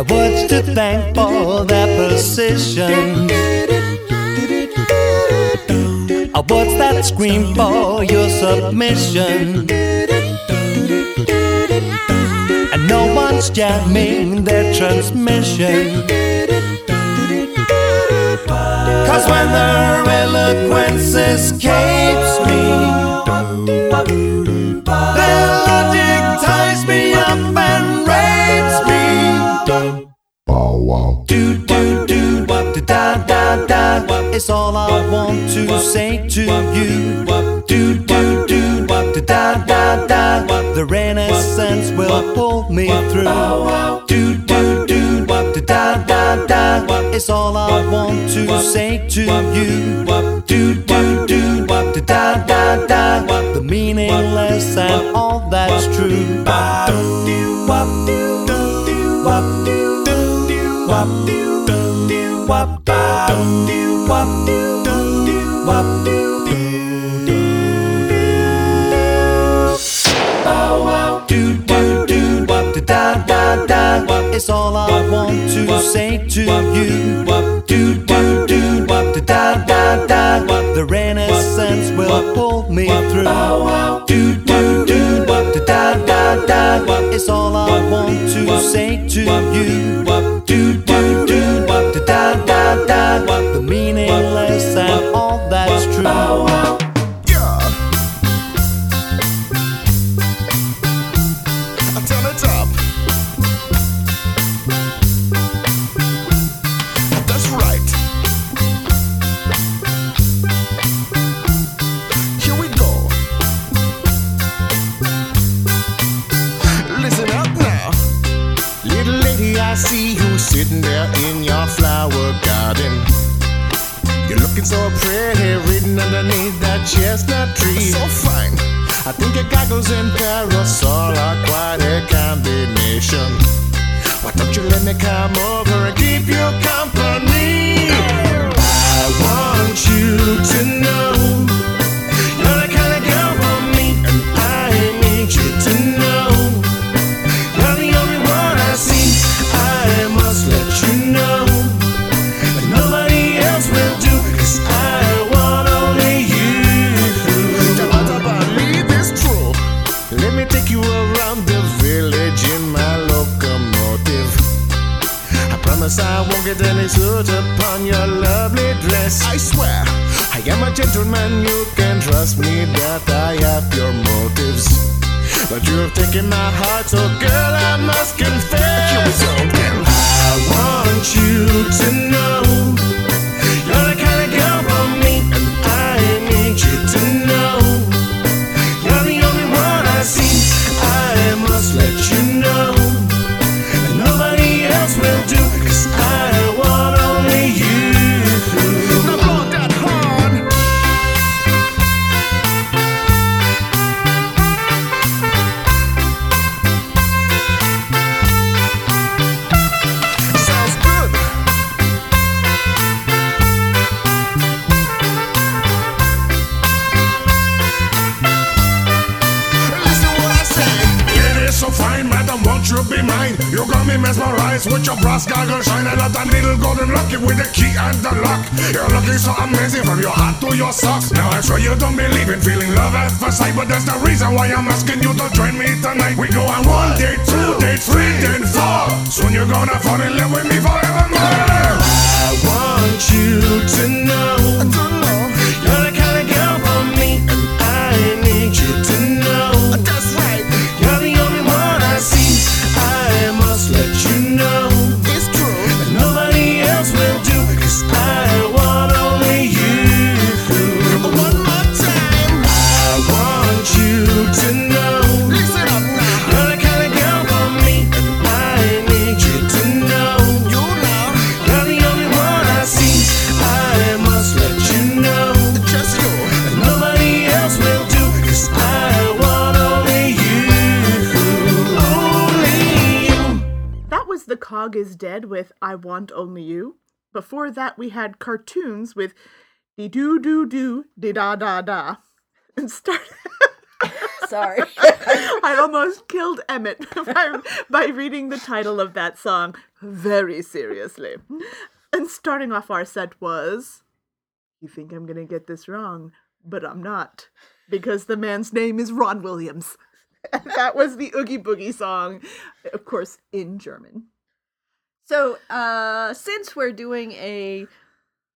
have words to thank for their precision. Uh, I words that scream for your submission. And no one's jamming their transmission. Cause when their eloquence escapes me, their logic ties me up and Do do do da da da. It's all I want to say to you. Do do do da da da. The Renaissance will pull me through. Do do do da da da. It's all I want to say to you. Do do do da da da. The meaningless and all that's true. Do do do wop do do do wop do do wop do do do wop do do do do wop da da da da. It's all I want to say to you. Do do do wop da da da. The Renaissance will pull me through. Do do do wop da da da. It's all I want to say to you. Meaningless and all that's true. Underneath that chestnut tree. So fine. I think your goggles and parasol are quite a combination. Why don't you let me come over and keep you company? I want you to know I won't soot upon your lovely dress. I swear, I am a gentleman. You can trust me that I have your motives. But you have taken my heart, so girl, I must confess. I want you to know mesmerized with your brass goggle shine. I love that little golden locket with the key and the lock. You're looking so amazing from your hat to your socks. Now I'm sure you don't believe in feeling love at first sight, but that's the reason why I'm asking you to join me tonight. We go on one date, two date, three, then four. Soon you're gonna fall in love with me forevermore. I want you to know. Cog is Dead with I Want Only You. Before that, we had cartoons with dee doo doo doo, dee da da da. And start. Sorry. I almost killed Emmett by, by reading the title of that song very seriously. And starting off our set was You think I'm going to get this wrong, but I'm not. Because the man's name is Ron Williams. And that was the Oogie Boogie song, of course, in German. So, uh, since we're doing a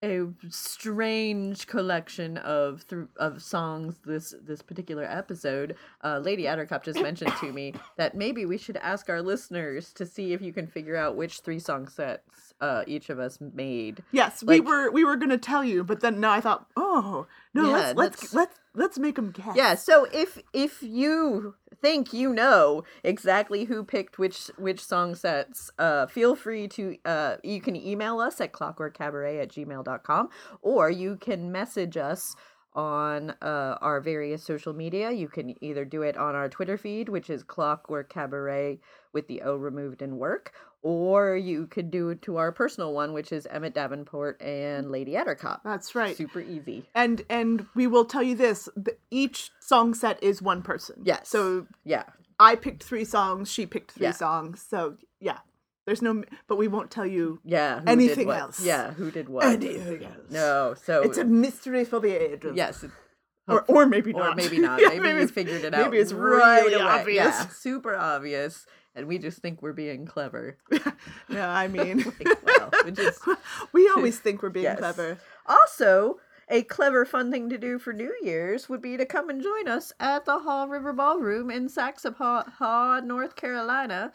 a strange collection of th- of songs this this particular episode. Uh, Lady Addercup just mentioned to me that maybe we should ask our listeners to see if you can figure out which three song sets uh, each of us made. Yes, we were we were gonna tell you, but then now I thought, oh no, Yeah, let's let's let's- let's let's make them guess. Yeah, so if if you think you know exactly who picked which which song sets, uh, feel free to uh, you can email us at clockworkcabaret at gmail.com or you can message us on uh, our various social media. You can either do it on our Twitter feed, which is Clockwork Cabaret with the O removed in work, or you could do it to our personal one, which is Emmett Davenport and Lady Attercop. That's right. Super easy. And and we will tell you this: each song set is one person. Yes. So Yeah. I picked three songs. She picked three Yeah. songs. So yeah, there's no, but we won't tell you. Yeah. Anything else. Yeah. Who did what? Anything else. No. So It's a mystery for the ages. yes. Or or maybe Or not. maybe not. Yeah, Maybe, you it's- figured it out. Maybe it's right really away. obvious. Yeah, super obvious. And we just think we're being clever. Yeah, I mean, Like, well, we just we always think we're being Yes. clever. Also, a clever, fun thing to do for New Year's would be to come and join us at the Haw River Ballroom in Saxapahaw, North Carolina,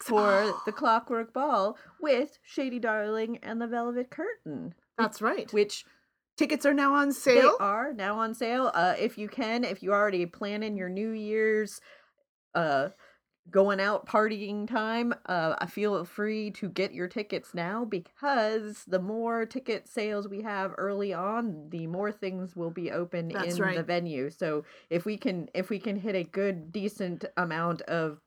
for the Clockwork Ball with Shady Darling and the Velvet Curtain, That's right. which Tickets are now on sale. they are now on sale. Uh, if you can, if you already planning your New Year's, uh, going out partying time, uh, I feel free to get your tickets now because the more ticket sales we have early on, the more things will be open That's in the right. venue. So if we can, if we can hit a good, decent amount of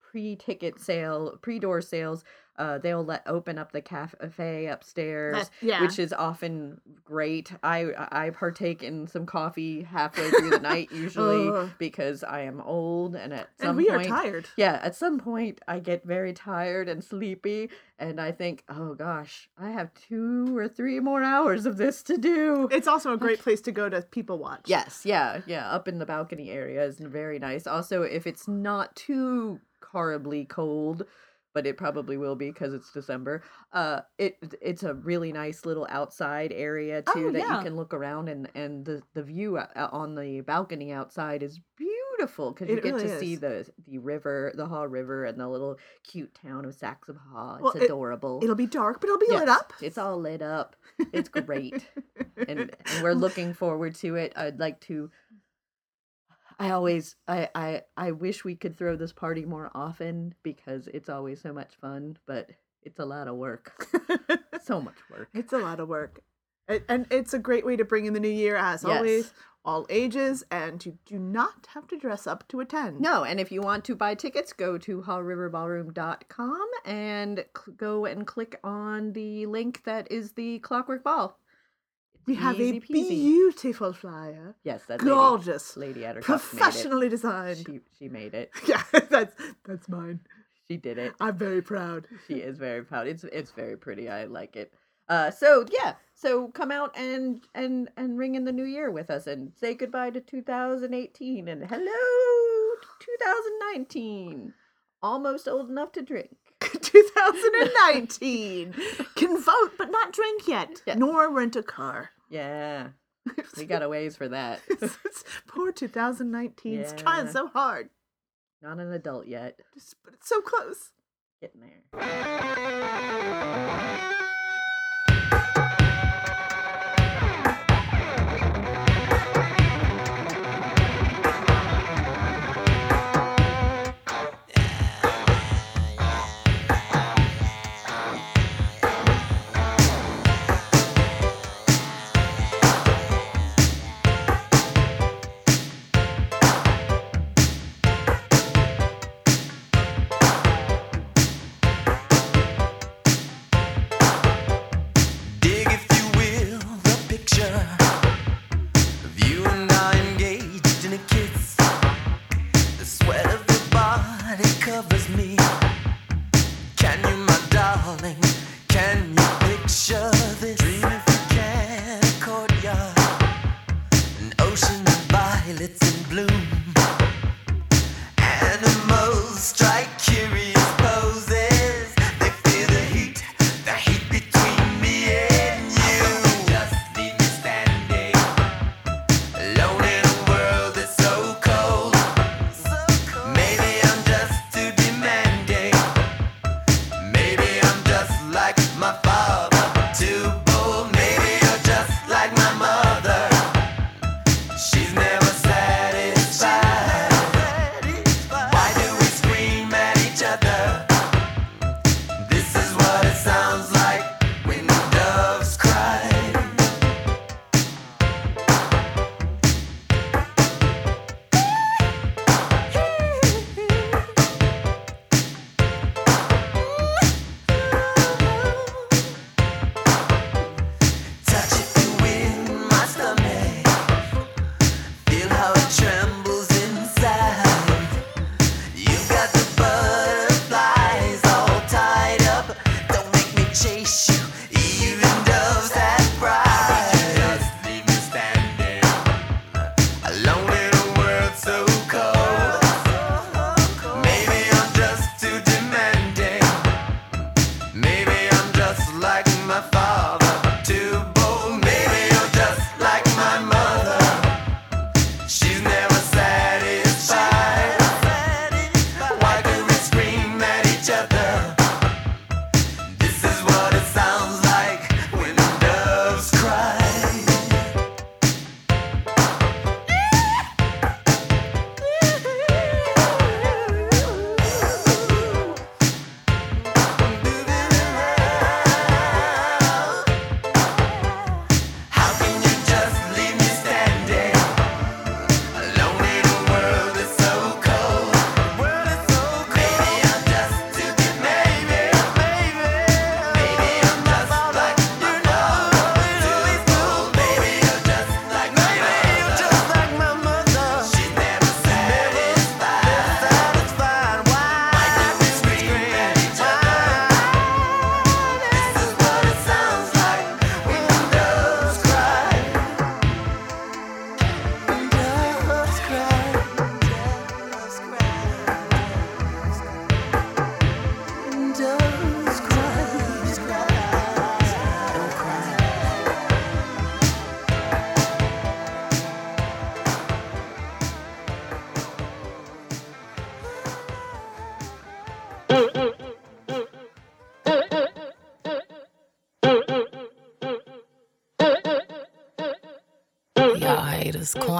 pre-ticket sale, pre-door sales, uh, they'll let open up the cafe upstairs That- yeah. which is often great. I I partake in some coffee halfway through the night usually Ugh. because I am old and at some and we point are tired. yeah, at some point I get very tired and sleepy and I think, "Oh gosh, I have 2 or 3 more hours of this to do." It's also a great place to go to people watch. Yes, yeah, yeah. Up in the balcony area is very nice. Also, if it's not too horribly cold, but it probably will be because it's December. Uh, it it's a really nice little outside area too Oh, that yeah. you can look around and and the the view o- o- on the balcony outside is beautiful because you It get really to see the the river, the Haw River, and the little cute town of Saxapahaw. It's Well, it- adorable. It'll be dark, but it'll be lit up. It's all lit up. It's great. and, and we're looking forward to it. I'd like to I always I, I I wish we could throw this party more often because it's always so much fun, but it's a lot of work. so much work. It's a lot of work. And it's a great way to bring in the new year, as Yes. always, all ages, and you do not have to dress up to attend. No, and if you want to buy tickets, go to hawriverballroom.com and cl- go and click on the link that is the Clockwork Ball. We have a peasy. beautiful flyer. Yes, that Gorgeous. lady, lady at her Professionally designed. She she made it. Yeah, that's that's mine. She did it. I'm very proud. She is very proud. It's it's very pretty. I like it. Uh, so yeah, so come out and and and ring in the new year with us and say goodbye to 2018 and hello to 2019. Almost old enough to drink. 2019 can vote but not drink yet, Yeah. nor rent a car. Yeah, we got a ways for that. Poor 2019's trying so hard, Not an adult yet. just, but it's so close. Getting there.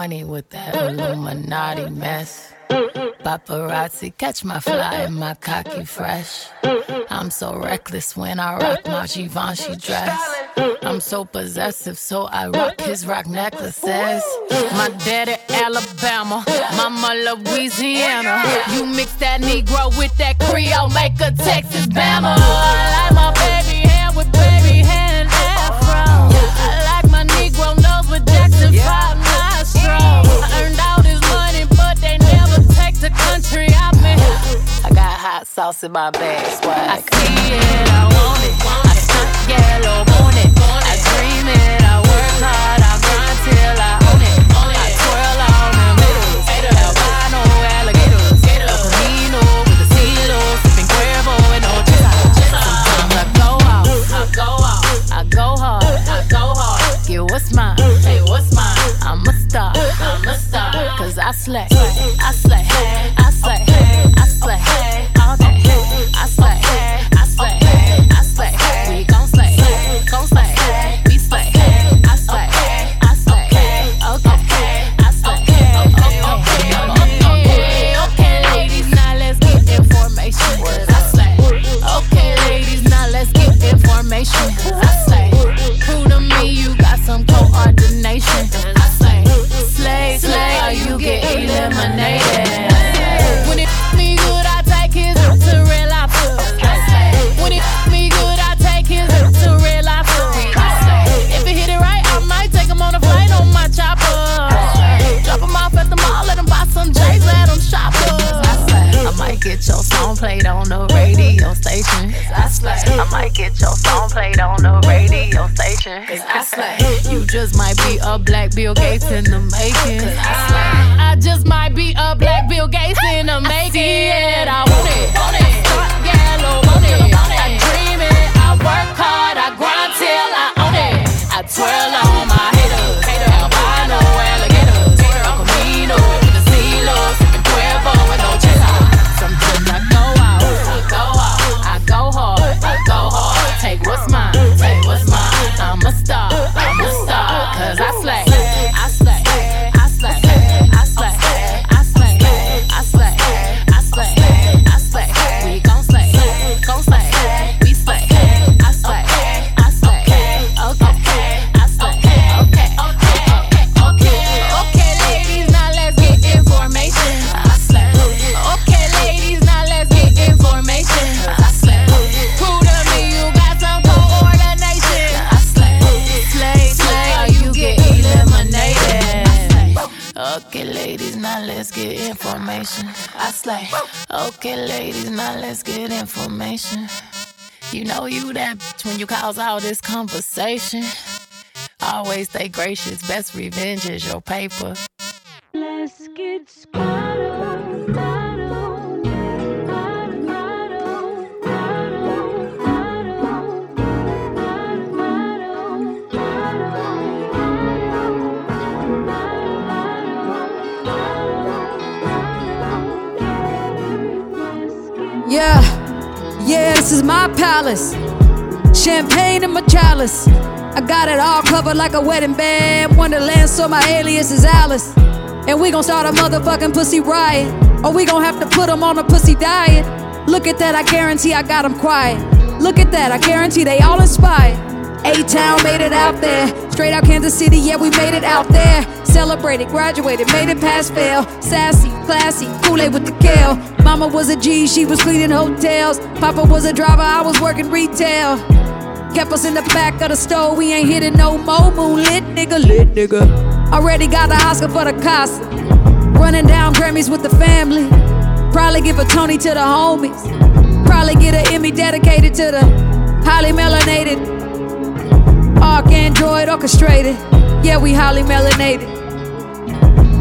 With that Illuminati mess. Paparazzi catch my fly and my cocky fresh. I'm so reckless when I rock my Givenchy dress. I'm so possessive, so I rock his rock necklaces. My daddy Alabama, mama Louisiana. You mix that Negro with that Creole, make a Texas Bama. I like my baby hair with baby hair and afro. I like my Negro nose with Jackson 5 nostrils. I earned all this money, but they never take the country out me. I got hot sauce in my bag, swag. I see it, I want it. I stunt yellow, want it. I dream it, I work hard, I grind till I own it. I twirl on them hitters, albino alligators. El Camino with the CeeLo, sipping Cuervo and Ochesa. Sometimes I go out, I go out, I go hard, I go hard. Get what's mine, hey, what's mine? Star, I'm a star. Cause I slay, uh, uh, I slay, I slay, uh, I slay. All day, I played on the radio station. I slay. I might get your song played on the radio station. Cause I slay. You just might be a black Bill Gates in the making. I slay. I just might be a black Bill Gates in the making. it, I want it. Want it. Start yellow, want it. I dream it. I work hard. I grind till I own it. I twirl on my haters. Albino alligators. Bitch when you cause all this conversation. Always stay gracious. Best revenge is your paper. Let's get squatted. Yeah, yeah, this is my palace. Champagne in my chalice. I got it all covered like a wedding band. Wonderland, so my alias is Alice. And we gon' start a motherfucking pussy riot. Or we gon' have to put 'em on a pussy diet. Look at that, I guarantee I got 'em quiet. Look at that, I guarantee they all inspired. A Town made it out there. Straight out Kansas City, yeah, we made it out there. Celebrated, graduated, made it past fail. Sassy, classy, Kool Aid with the kale. Mama was a G, she was cleaning hotels. Papa was a driver, I was working retail. Kept us in the back of the store, we ain't hitting no more. Moonlit nigga, lit nigga. Already got the Oscar for the Casa. Running down Grammys with the family. Probably give a Tony to the homies. Probably get an Emmy dedicated to the highly melanated. ArchAndroid orchestrated. Yeah, we highly melanated.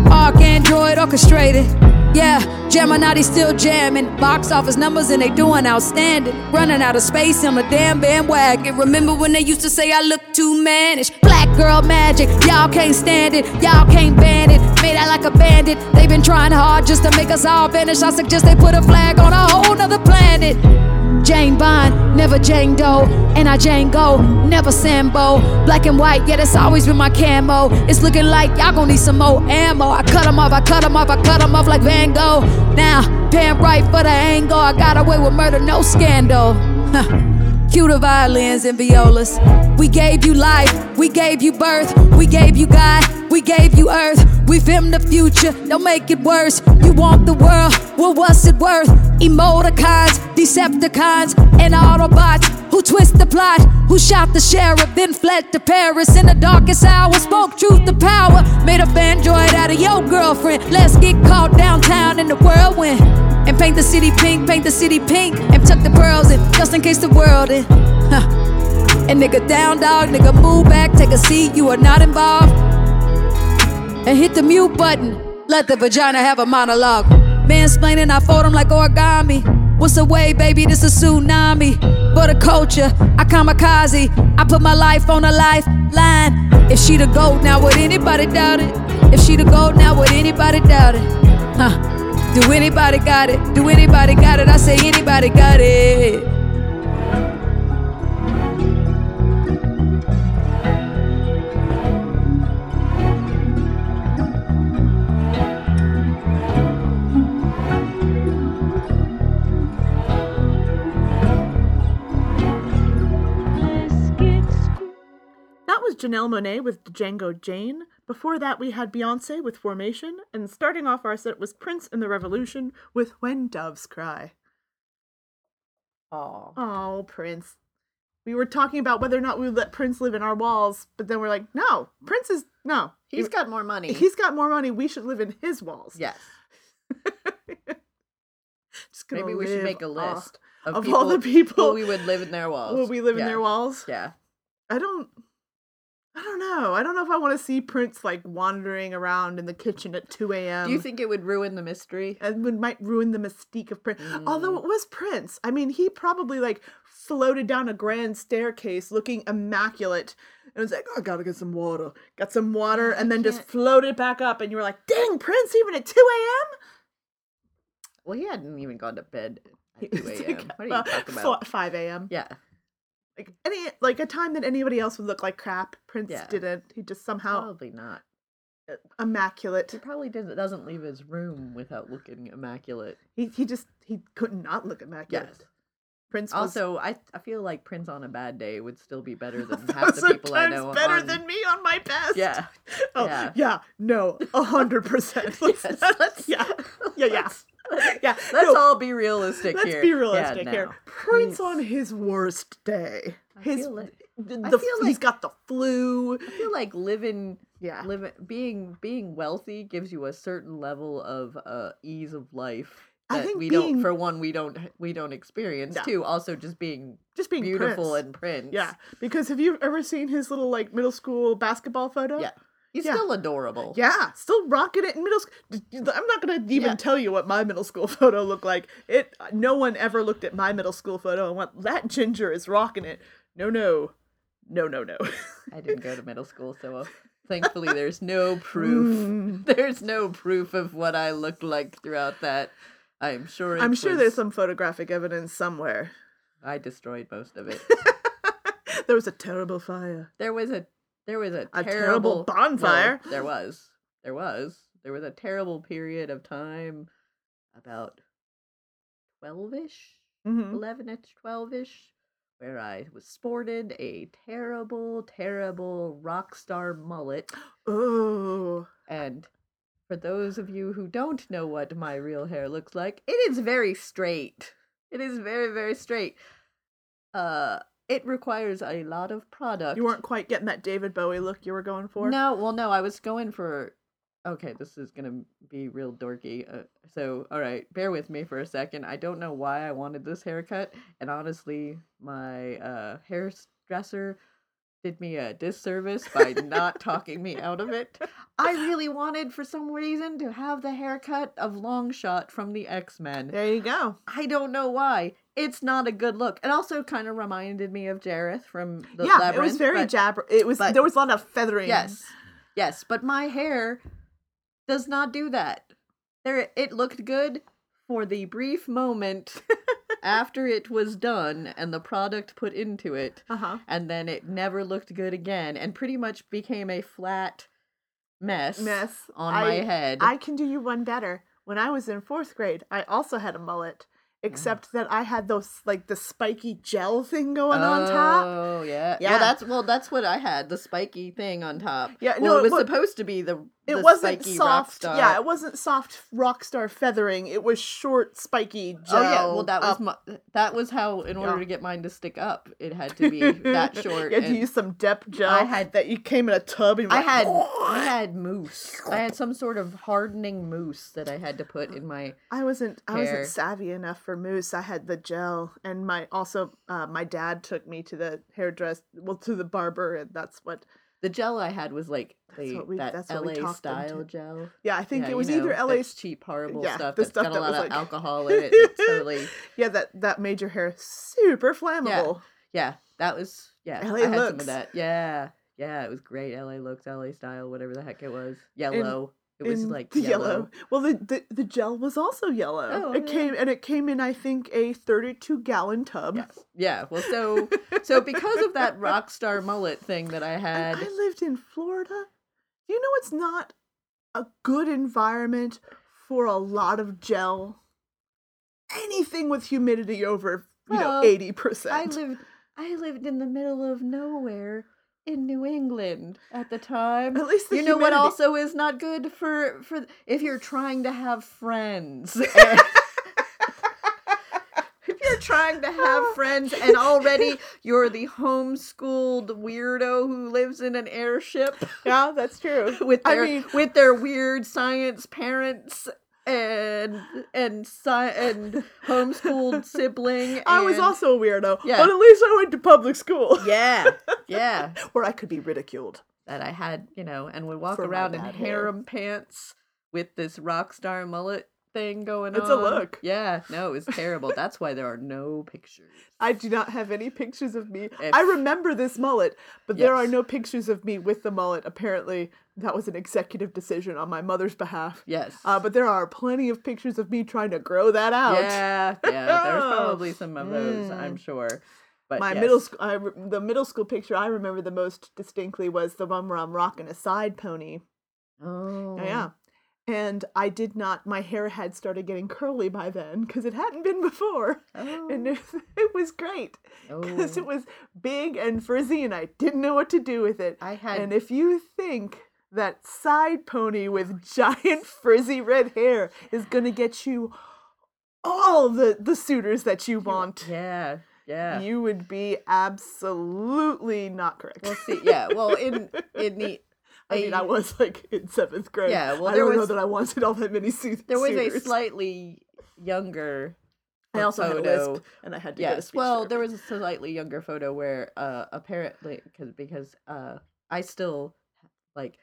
ArchAndroid orchestrated. Yeah, Gemini still jamming. Box office numbers and they doing outstanding. Running out of space in the damn bandwagon. Remember when they used to say I look too mannish? Black girl magic, y'all can't stand it. Y'all can't ban it. Made out like a bandit. They've been trying hard just to make us all vanish. I suggest they put a flag on a whole nother planet. Jane Bond, never Jane Doe. And I Django, never Sambo. Black and white, yeah, that's always been my camo. It's looking like y'all gon' need some more ammo. I cut cut 'em off, I cut cut 'em off, I cut cut 'em off like Van Gogh. Now, damn right for the angle. I got away with murder, no scandal. Cue the violins and violas. We gave you life, we gave you birth, we gave you God, we gave you earth. We filmed the future, don't make it worse. You want the world, well, what's it worth? Emoticons, Decepticons, and Autobots who twist the plot, who shot the sheriff, then fled to Paris in the darkest hour. Spoke truth to power, made a fanjoid out of your girlfriend. Let's get caught downtown in the whirlwind. And paint the city pink, paint the city pink, and tuck the pearls in, just in case the world in. Huh. And nigga down dog, nigga move back, take a seat, you are not involved. And hit the mute button, let the vagina have a monologue. Mansplaining, I fold them like origami. What's the way, baby? This a tsunami. For the culture, I kamikaze. I put my life on a lifeline. If she the gold, now would anybody doubt it? If she the gold, now would anybody doubt it? Huh? Do anybody got it? Do anybody got it? I say anybody got it. Janelle Monáe with Django Jane. Before that, we had Beyonce with Formation. And starting off our set was Prince and the Revolution with When Doves Cry. Oh. Oh, Prince. We were talking about whether or not we would let Prince live in our walls, but then we're like, no, Prince is no. He's got more money. He's got more money. We should live in his walls. Yes. Just Maybe we should make a off- list of, of people all the people who we would live in their walls. Will we live in their walls? Yeah. I don't. I don't know. I don't know if I want to see Prince like wandering around in the kitchen at two a.m. Do you think it would ruin the mystery? and would might ruin the mystique of Prince? Although Mm. it was Prince. I mean, he probably like floated down a grand staircase looking immaculate, and was like, "I gotta get some water." Got some water, and then just floated back up, and you were like, "Dang, Prince! Even at two a.m." Well, he hadn't even gone to bed at 2 a.m. What are you talking about? Five a.m. Yeah. Like any like a time that anybody else would look like crap. Prince Yeah. didn't. He just somehow Probably not. Uh, immaculate. He probably doesn't, doesn't leave his room without looking immaculate. He he just he could not look immaculate. Yes. Prince was Also, I I feel like Prince on a bad day would still be better than half the people I know. better on- than me on my best. Yeah. Oh Yeah. yeah. No, a hundred percent. Let's, Yes, let's, yeah. Yeah. Yeah. Yeah. Let's no, all be realistic let's here. be Yeah, realistic here. no. Prince on his worst day. I His feel like- the, feel he's like- got the flu. I feel like living Yeah. living being being wealthy gives you a certain level of uh ease of life I that think we being- don't for one we don't we don't experience No. too also just being Just being beautiful Prince. and prince Yeah, because have you ever seen his little like middle school basketball photo? yeah he's Yeah. still adorable Yeah, still rocking it in middle school. I'm not gonna even Yeah. tell you what my middle school photo looked like. It. No one ever looked at my middle school photo and went, "That ginger is rocking it." No, no, no, no, no. I didn't go to middle school, so uh, thankfully there's no proof. There's no proof of what I looked like throughout that. I'm sure. I'm sure was- there's some photographic evidence somewhere. I destroyed most of it. There was a terrible fire. There was a there was a, A terrible, terrible bonfire. well, there was. There was. There was a terrible period of time about 12ish, Mhm. 11ish, 12ish where I was sported a terrible, terrible rock star mullet. Oh, And for those of you who don't know what my real hair looks like, it is very straight. It is very, very straight. Uh, it requires a lot of product. you weren't quite getting that David Bowie look you were going for. No, well, no, I was going for. Okay, this is gonna be real dorky. Uh, so, all right, bear with me for a second. I don't know why I wanted this haircut, and honestly, my uh, hairdresser did me a disservice by not talking me out of it. I really wanted, for some reason, to have the haircut of Longshot from the X Men. There you go. I don't know why. It's not a good look. It also kind of reminded me of Jareth from the yeah, Labyrinth. it was very but- jabber. It was but- there was a lot of feathering. Yes. Yes, but my hair does not do that. There it looked good for the brief moment after it was done and the product put into it. Uh-huh. And then it never looked good again and pretty much became a flat mess mess on I- my head. I can do you one better. When I was in fourth grade, I also had a mullet, Mm-hmm. except that I had those like the spiky gel thing going on top. Oh yeah. Yeah. Well that's well that's what I had, the spiky thing on top. Yeah, well, no, it was supposed to be the It wasn't soft. Yeah, it wasn't soft rock star feathering. It was short, spiky gel. Oh yeah, well that was my, that was how in order Yeah. to get mine to stick up, it had to be that short. you had to use some depth gel. I had- that you came in a tub and I had I had mousse. I had some sort of hardening mousse that I had to put in my. I wasn't I wasn't savvy enough for mousse. I had the gel, and my also uh, my dad took me to the hairdress, well to the barber, and that's what. The gel I had was like That's the we- that that's what we LA talked them to. style gel. Yeah, I think Yeah, it was you know, either LA that's cheap, horrible yeah, stuff the that's stuff got a lot of like- alcohol in it. It's totally yeah that that made your hair super flammable. yeah. That was yeah. LA I had some looks. of that. Yeah, yeah. It was great. LA looks, LA style, whatever the heck it was. Yellow. It was in like the yellow. Well, the, the the gel was also yellow. Oh, it yeah. came and it came in I think a 32 gallon tub. Yes. Yeah. Well, so so because of that rock star mullet thing that I And had, I lived in Florida. You know it's not a good environment for a lot of gel? Anything with humidity over, you Well, know, 80%. I lived I lived in the middle of nowhere in New England at the time. At least the you know what also is not good for for if you're trying to have friends. if you're trying to have friends and already you're the homeschooled weirdo who lives in an airship yeah, that's true. with I mean- with their weird science parents and and sci- and homeschooled sibling. I was also a weirdo, Yeah. but at least I went to public school. yeah, yeah. Where I could be ridiculed. That I had, you know, and would walk For around in bad hair. harem pants with this rock star mullet thing going It's on. a look. Yeah, no, it was terrible. That's why there are no pictures. I do not have any pictures of me. If- I remember this mullet, but there are no pictures of me with the mullet. Apparently, that was an executive decision on my mother's behalf. Yes. Uh, but there are plenty of pictures of me trying to grow that out. Yeah, yeah. There's probably some of those, I'm sure. But my yes. middle school, re- the middle school picture I remember the most distinctly was the one where I'm rocking a side pony. Oh, Yeah. And I did not, my hair had started getting curly by then because it hadn't been before. And it, it was great because Oh. it was big and frizzy and I didn't know what to do with it. I had- And if you think that side pony with giant frizzy red hair is going to get you all the, the suitors that you want, Yeah, yeah. you would be absolutely not correct. Well, see, yeah. Well, in in the I mean, I was like in seventh grade. Yeah, well, I don't know that I wanted all that many suits. There was a slightly younger. I also had a photo. lisp, and I had to get a yes. well, there was a slightly younger photo where uh apparently because because uh I still like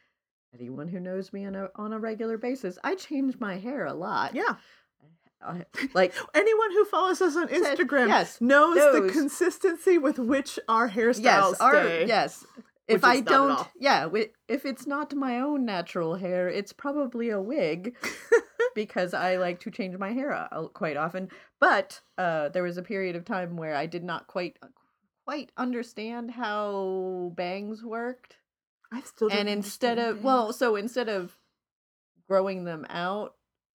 anyone who knows me on a on a regular basis, I change my hair a lot. Yeah. I, like Anyone who follows us on Instagram yes, knows, the consistency with which our hairstyles yes, our, stay. yes. If I is not at don't, yeah, if it's not my own natural hair, it's probably a wig because I like to change my hair quite often. But uh, there was a period of time where I did not quite quite understand how bangs worked. I still and instead of well, so instead of growing them out,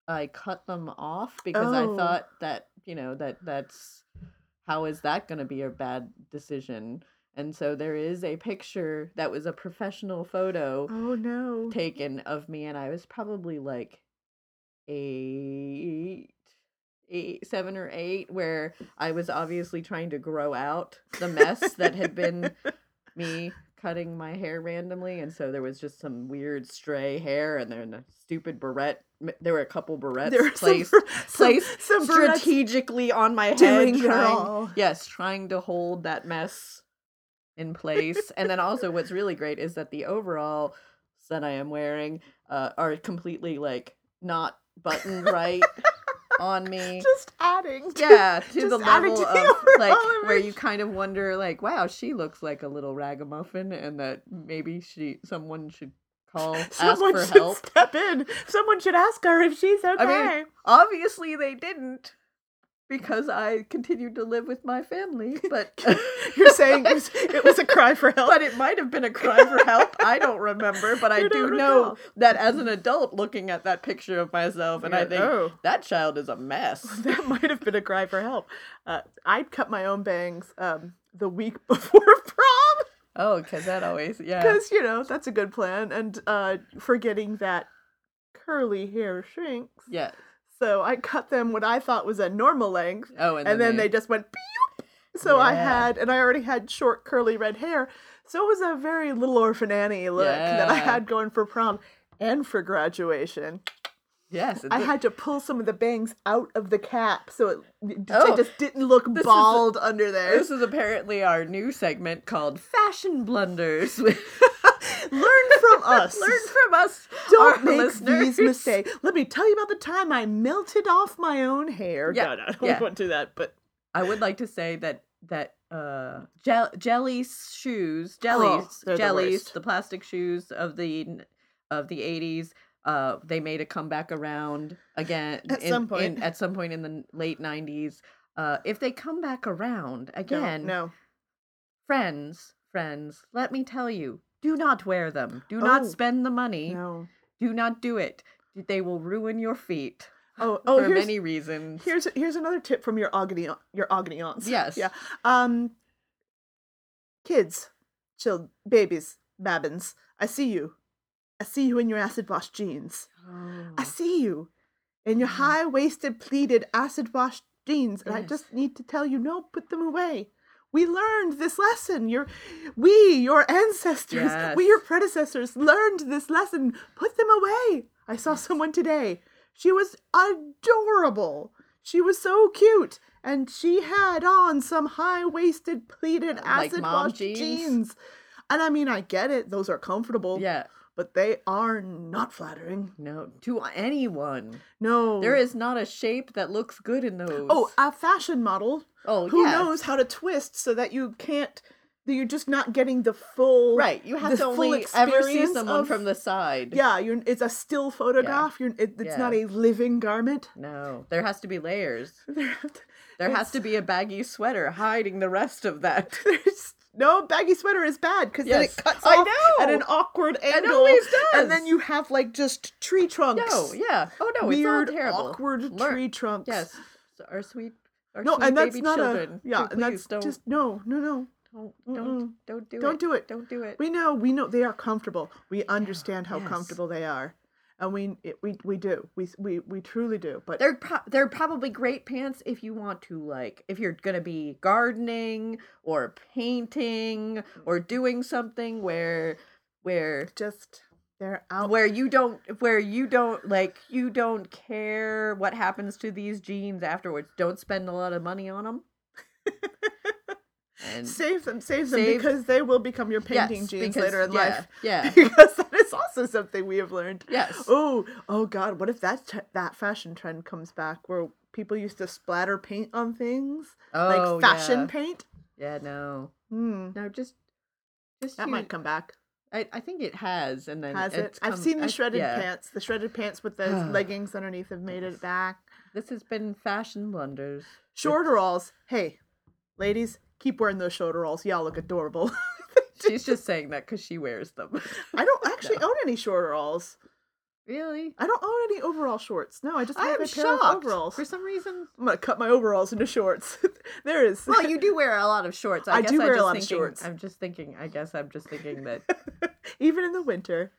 I cut them off because I Oh. thought that you know that that's how is that going to be a bad decision? And so there is a picture that was a professional photo Oh no. taken of me, and I was probably like eight, eight, seven or eight, where I was obviously trying to grow out the mess that had been me cutting my hair randomly, and so there was just some weird stray hair, and then a stupid barrette. There were a couple barrettes There were some placed some- placed some strategically on my head, doing trying, yes, trying to hold that mess in place. and then also, what's really great is that the overalls that I am wearing uh, are completely like not buttoned right on me. Just adding. To, Yeah, to the level to of like where you kind of wonder, like, wow, she looks like a little ragamuffin, and that maybe she someone should call Someone ask for should help. step in. Someone should ask her if she's okay. I mean, obviously they didn't because I continued to live with my family. But You're saying it was, it was a cry for help. but it might have been a cry for help. I don't remember, but I You do know recall. that as an adult looking at that picture of myself, and I think oh. that child is a mess. that might have been a cry for help. Uh, I'd cut my own bangs um, the week before prom Oh, because that always yeah. because you know that's a good plan. And uh, forgetting that curly hair shrinks, Yeah. So I cut them what I thought was a normal length, Oh, and, and, then they just went. Pew! So I had, and I already had short curly red hair, so it was a very little orphan Annie look that I had going for prom and for graduation. yes. I had to pull some of the bangs out of the cap so it, it Oh, just didn't look this is a- bald under there. This is apparently our new segment called Fashion Blunders. Learn from us. Learn from us. Don't make listeners. these mistakes. Let me tell you about the time I melted off my own hair. Yeah, No, no, I don't yeah. want to do that, but I would like to say that that uh gel- jelly shoes, jellies, Oh, they're the jellies, the, plastic shoes of the of the 80s uh they made a comeback around again At in- some in- point. at some point in the late 90s. Uh if they come back around no, again, no. friends, friends, let me tell you, do not wear them. Do not Oh, spend the money. No. Do not do it. They will ruin your feet Oh, oh, for many reasons. here's here's another tip from your agony your agony aunts. Yes. Yeah. Um kids, chill babies, babbins. I see you. I see you in your acid wash jeans. Oh. I see you in your high waisted pleated acid wash jeans, and I just need to tell you, no, put them away. We learned this lesson. Your, we, your ancestors, we, your predecessors, learned this lesson. Put them away. I saw someone today. She was adorable. She was so cute, and she had on some high waisted pleated acid mom wash jeans? jeans. And I mean, I get it; those are comfortable. Yeah. But they are not flattering. No, to anyone. No, There is not a shape that looks good in those. Oh, a fashion model. Oh, who yeah. knows how to twist so that you can't. That you're just not getting the full. right. You have to only ever see someone of- from the side. Yeah, you're. It's a still photograph. You're. It, it's not a living garment. No, there has to be layers. There, to- There has to be a baggy sweater hiding the rest of that. There's no baggy sweater is bad because then it cuts I off at an awkward angle. always does. And then you have like just tree trunks. No, yeah. Oh no, Weird, it's all terrible. awkward Learn- tree trunks. Yes, so our sweet, our No, sweet and that's baby not children. a yeah, Please and that's don't, just no, no, no. don't, Mm-mm. don't, don't do Don't it. do it. Don't do it. We know, we know they are comfortable. We understand how yes. comfortable they are, and we it, we we do. We we we truly do. But They're pro- they're probably great pants if you want to like if you're gonna be gardening or painting or doing something where where just They're out. where you don't where you don't like you don't care what happens to these jeans afterwards. Don't spend a lot of money on them. And Save them, save them, Save- because they will become your painting Yes, jeans because- later in yeah, life. yeah. because that is also something we have learned. Yes. Oh, oh God! What if that t- that fashion trend comes back, where people used to splatter paint on things, Oh, like fashion yeah. paint? yeah, no, Hmm. no, just just That you- might come back. I, I think it has, and then Has it? I've seen the I- shredded yeah. pants. The shredded pants with the leggings underneath have made it back. This has been fashion blunders. Shorteralls. Hey, ladies, keep wearing those shoulder rolls. Y'all look adorable. She's just saying that because she wears them. I don't actually own any shoulder rolls. really? I don't own any overall shorts. No, I just I have am a pair of shocked. overalls. For some reason, I'm gonna cut my overalls into shorts. there is. well, you do wear a lot of shorts. I, I guess do I'm wear a just lot of shorts. I'm just thinking. I guess I'm just thinking that even in the winter.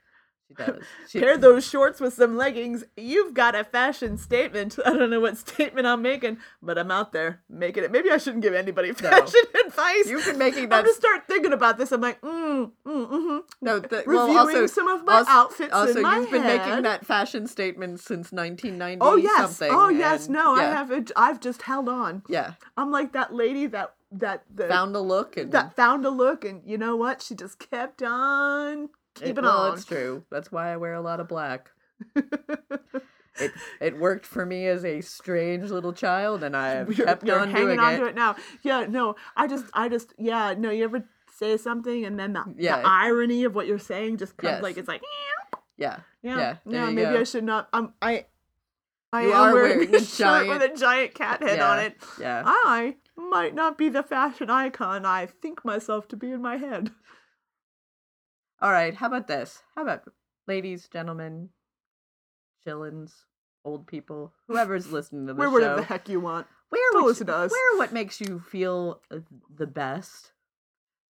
She does. She, Pair those shorts with some leggings. You've got a fashion statement. I don't know what statement I'm making, but I'm out there making it. Maybe I shouldn't give anybody fashion advice. You've been making that. I'm gonna start thinking about this. I'm like, mm, mm, mm No, the, reviewing well, also some of my also, outfits Also, in my you've been making that fashion statement since 1990 Oh yes. something. Oh yes. No, I haven't. I've just held on. Yeah, I'm like that lady that that the, found a look and that found a look, and you know what? She just kept on it, keeping well, on. it's true. That's why I wear a lot of black. it it worked for me as a strange little child, and I have You're, kept you're on hanging doing on it. to it now. Yeah. No. I just. I just. Yeah. No. You ever say something and then the, Yeah. the irony of what you're saying just comes Yes. like it's like Yeah, yeah. yeah. Yeah. maybe go. I should not. I'm. I. I You am wearing, wearing a a shirt with a giant- giant cat head on it. yeah. I might not be the fashion icon I think myself to be in my head. All right, how about this? How about ladies, gentlemen, chillins, old people, whoever's listening to the Wear show? whatever the heck you want. Where Don't what listen you- to us. Wear what makes you feel uh, the best,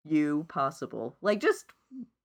you possible. Like just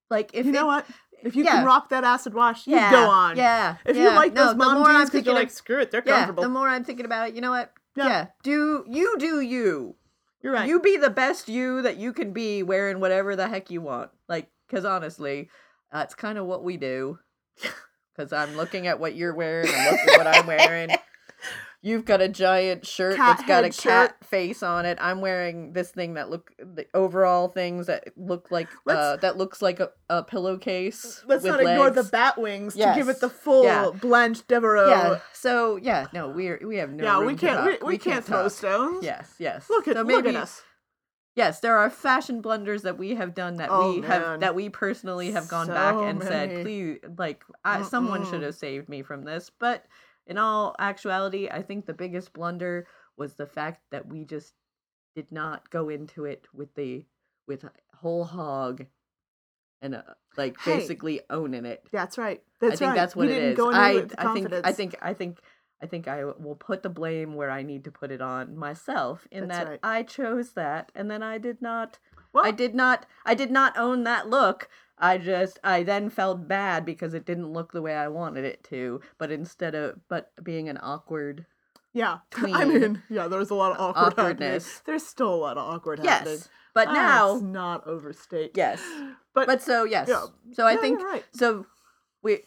like if you know it- what? If you yeah. can rock that acid wash, you yeah, go on. Yeah. If you yeah. like No, those mom jeans because you're like, screw it, they're yeah, comfortable. the more I'm thinking about it, you know what? Yeah. Yeah. Do you do you? You're right. You be the best you that you can be wearing whatever the heck you want. Like, because honestly, that's kind of what we do. Because I'm looking at what you're wearing, I'm looking at what I'm wearing. You've got a giant shirt Cat that's got a cat shirt. face on it. I'm wearing this thing that look the overall things that look like uh, that looks like a, a pillowcase. Let's not ignore the legs. bat wings to give it the full Yeah. Blanche Devereaux. Yeah. So yeah, no, we're we have no. Yeah, we can't- we- talk. we can't throw talk. stones. Yes, yes. Look at so look maybe, at us. Yes, there are fashion blunders that we have done that Oh, we man. have that we personally have gone back and many. said, please, like, I, someone should have saved me from this. But in all actuality, I think the biggest blunder was the fact that we just did not go into it with the with a whole hog and uh, like Hey. basically owning it. That's right. That's I think right. that's what we it is. I, I think. I think I think I think I will put the blame where I need to put it on myself in That's that right. I chose that and then I did not Well- I did not I did not own that look. I just I then felt bad because it didn't look the way I wanted it to, but instead of but being an awkward Yeah. I mean, yeah, there was a lot of awkward Awkwardness. happening. There's still a lot of awkward happening. Yes. But Let's now not overstate. Yes. But, But so yes. yeah. So I Yeah, think right. so we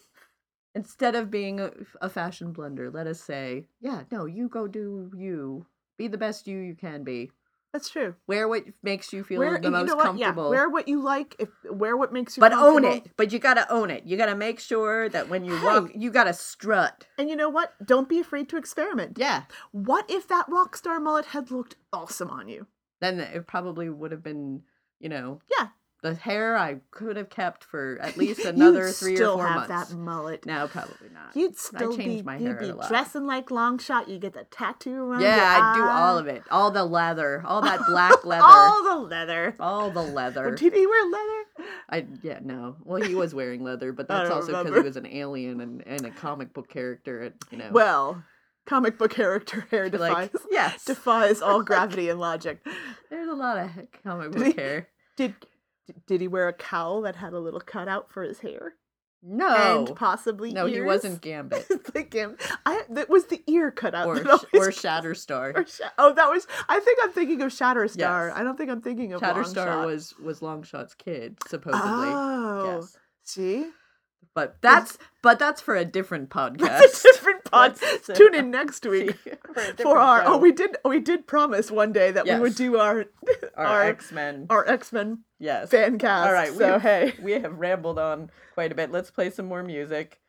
instead of being a, a fashion blunder, let us say, yeah, no, you go do you. Be the best you you can be. That's true. Wear what makes you feel Wear, the you most know comfortable. Yeah, wear what you like. If wear what makes you. Feel But own it. But you gotta own it. You gotta make sure that when you walk, you gotta strut. And you know what? Don't be afraid to experiment. Yeah. What if that rock star mullet had looked awesome on you? Then it probably would have been, you know, Yeah. The hair I could have kept for at least another three or four have months. that mullet. No, probably not. You'd still I changed be, my you'd be a lot. dressing like Longshot. You get the tattoo around. Yeah, I do all of it. All the leather, all that black leather, all the leather. all the leather. Did he wear leather? I yeah no. Well, he was wearing leather, but that's also because he was an alien and, and a comic book character. And you know, Well, comic book character hair defies like yes, defies all gravity and logic. there's a lot of comic Did book he- hair. Did did he wear a cowl that had a little cutout for his hair? No, and possibly no, he wasn't Gambit like him. I that was the ear cutout. or Sh- or Shatterstar. or Sha- oh, that was. I think I'm thinking of Shatterstar. Yes. I don't think I'm thinking of Shatterstar Longshot. was was Longshot's kid supposedly. Oh, Yes, see, But that's but that's for a different podcast. That's a different pod. That's a- Tune in next week for for our. Oh, we did. We did promise one day that we would Yes. do our Our X-Men. our X Men Yes. fan cast. All right. So we, hey, we have rambled on quite a bit. Let's play some more music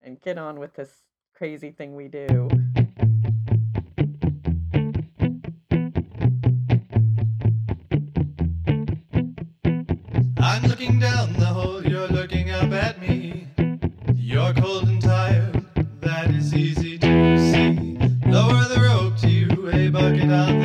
and get on with this crazy thing we do. I'm looking down the a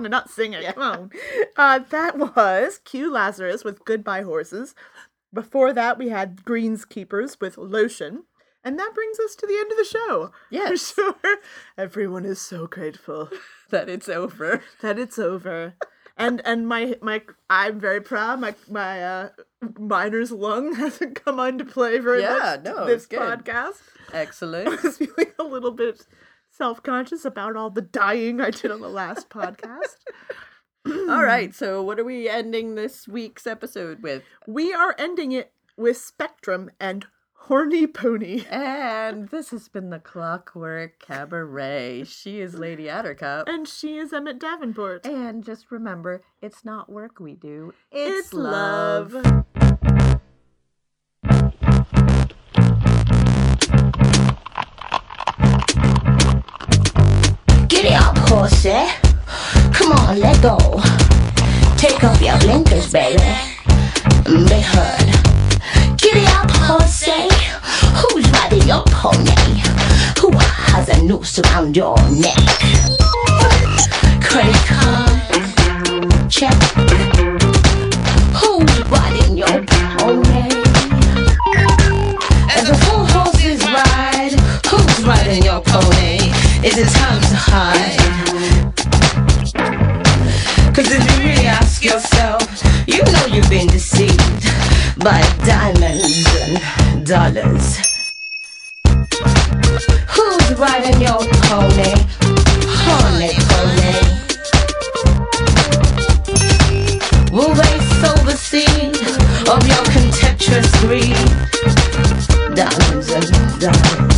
song and not sing it. Come on. Uh, that was Q Lazarus with Goodbye Horses. Before that, we had Greenskeepers with Lotion. And that brings us to the end of the show. Yes. For sure. Everyone is so grateful that it's over. that it's over. And and my my I'm very proud. My my uh, miner's lung hasn't come on to play very Yeah, much no, this podcast. I Excellent. was feeling a little bit self conscious about all the dying I did on the last podcast. All right, so what are we ending this week's episode with? We are ending it with Spectrum and Horny Pony. And this has been the Clockwork Cabaret. She is Lady Attercop. And she is Emmett Davenport. And just remember, it's not work we do, It's it's, love. love. Giddy up, horsey. Come on, let go. Take off your blinkers, baby. Be heard. Giddy up, horsey. Who's riding your pony? Who has a noose around your neck? Credit card. Check. Who's riding your pony? As the four horses ride, who's riding your pony? Is it time to hide? Cause if you really ask yourself, you know you've been deceived by diamonds and dollars. Who's riding your pony? Honey pony. Will they sow the of your contemptuous greed? Diamonds and dollars.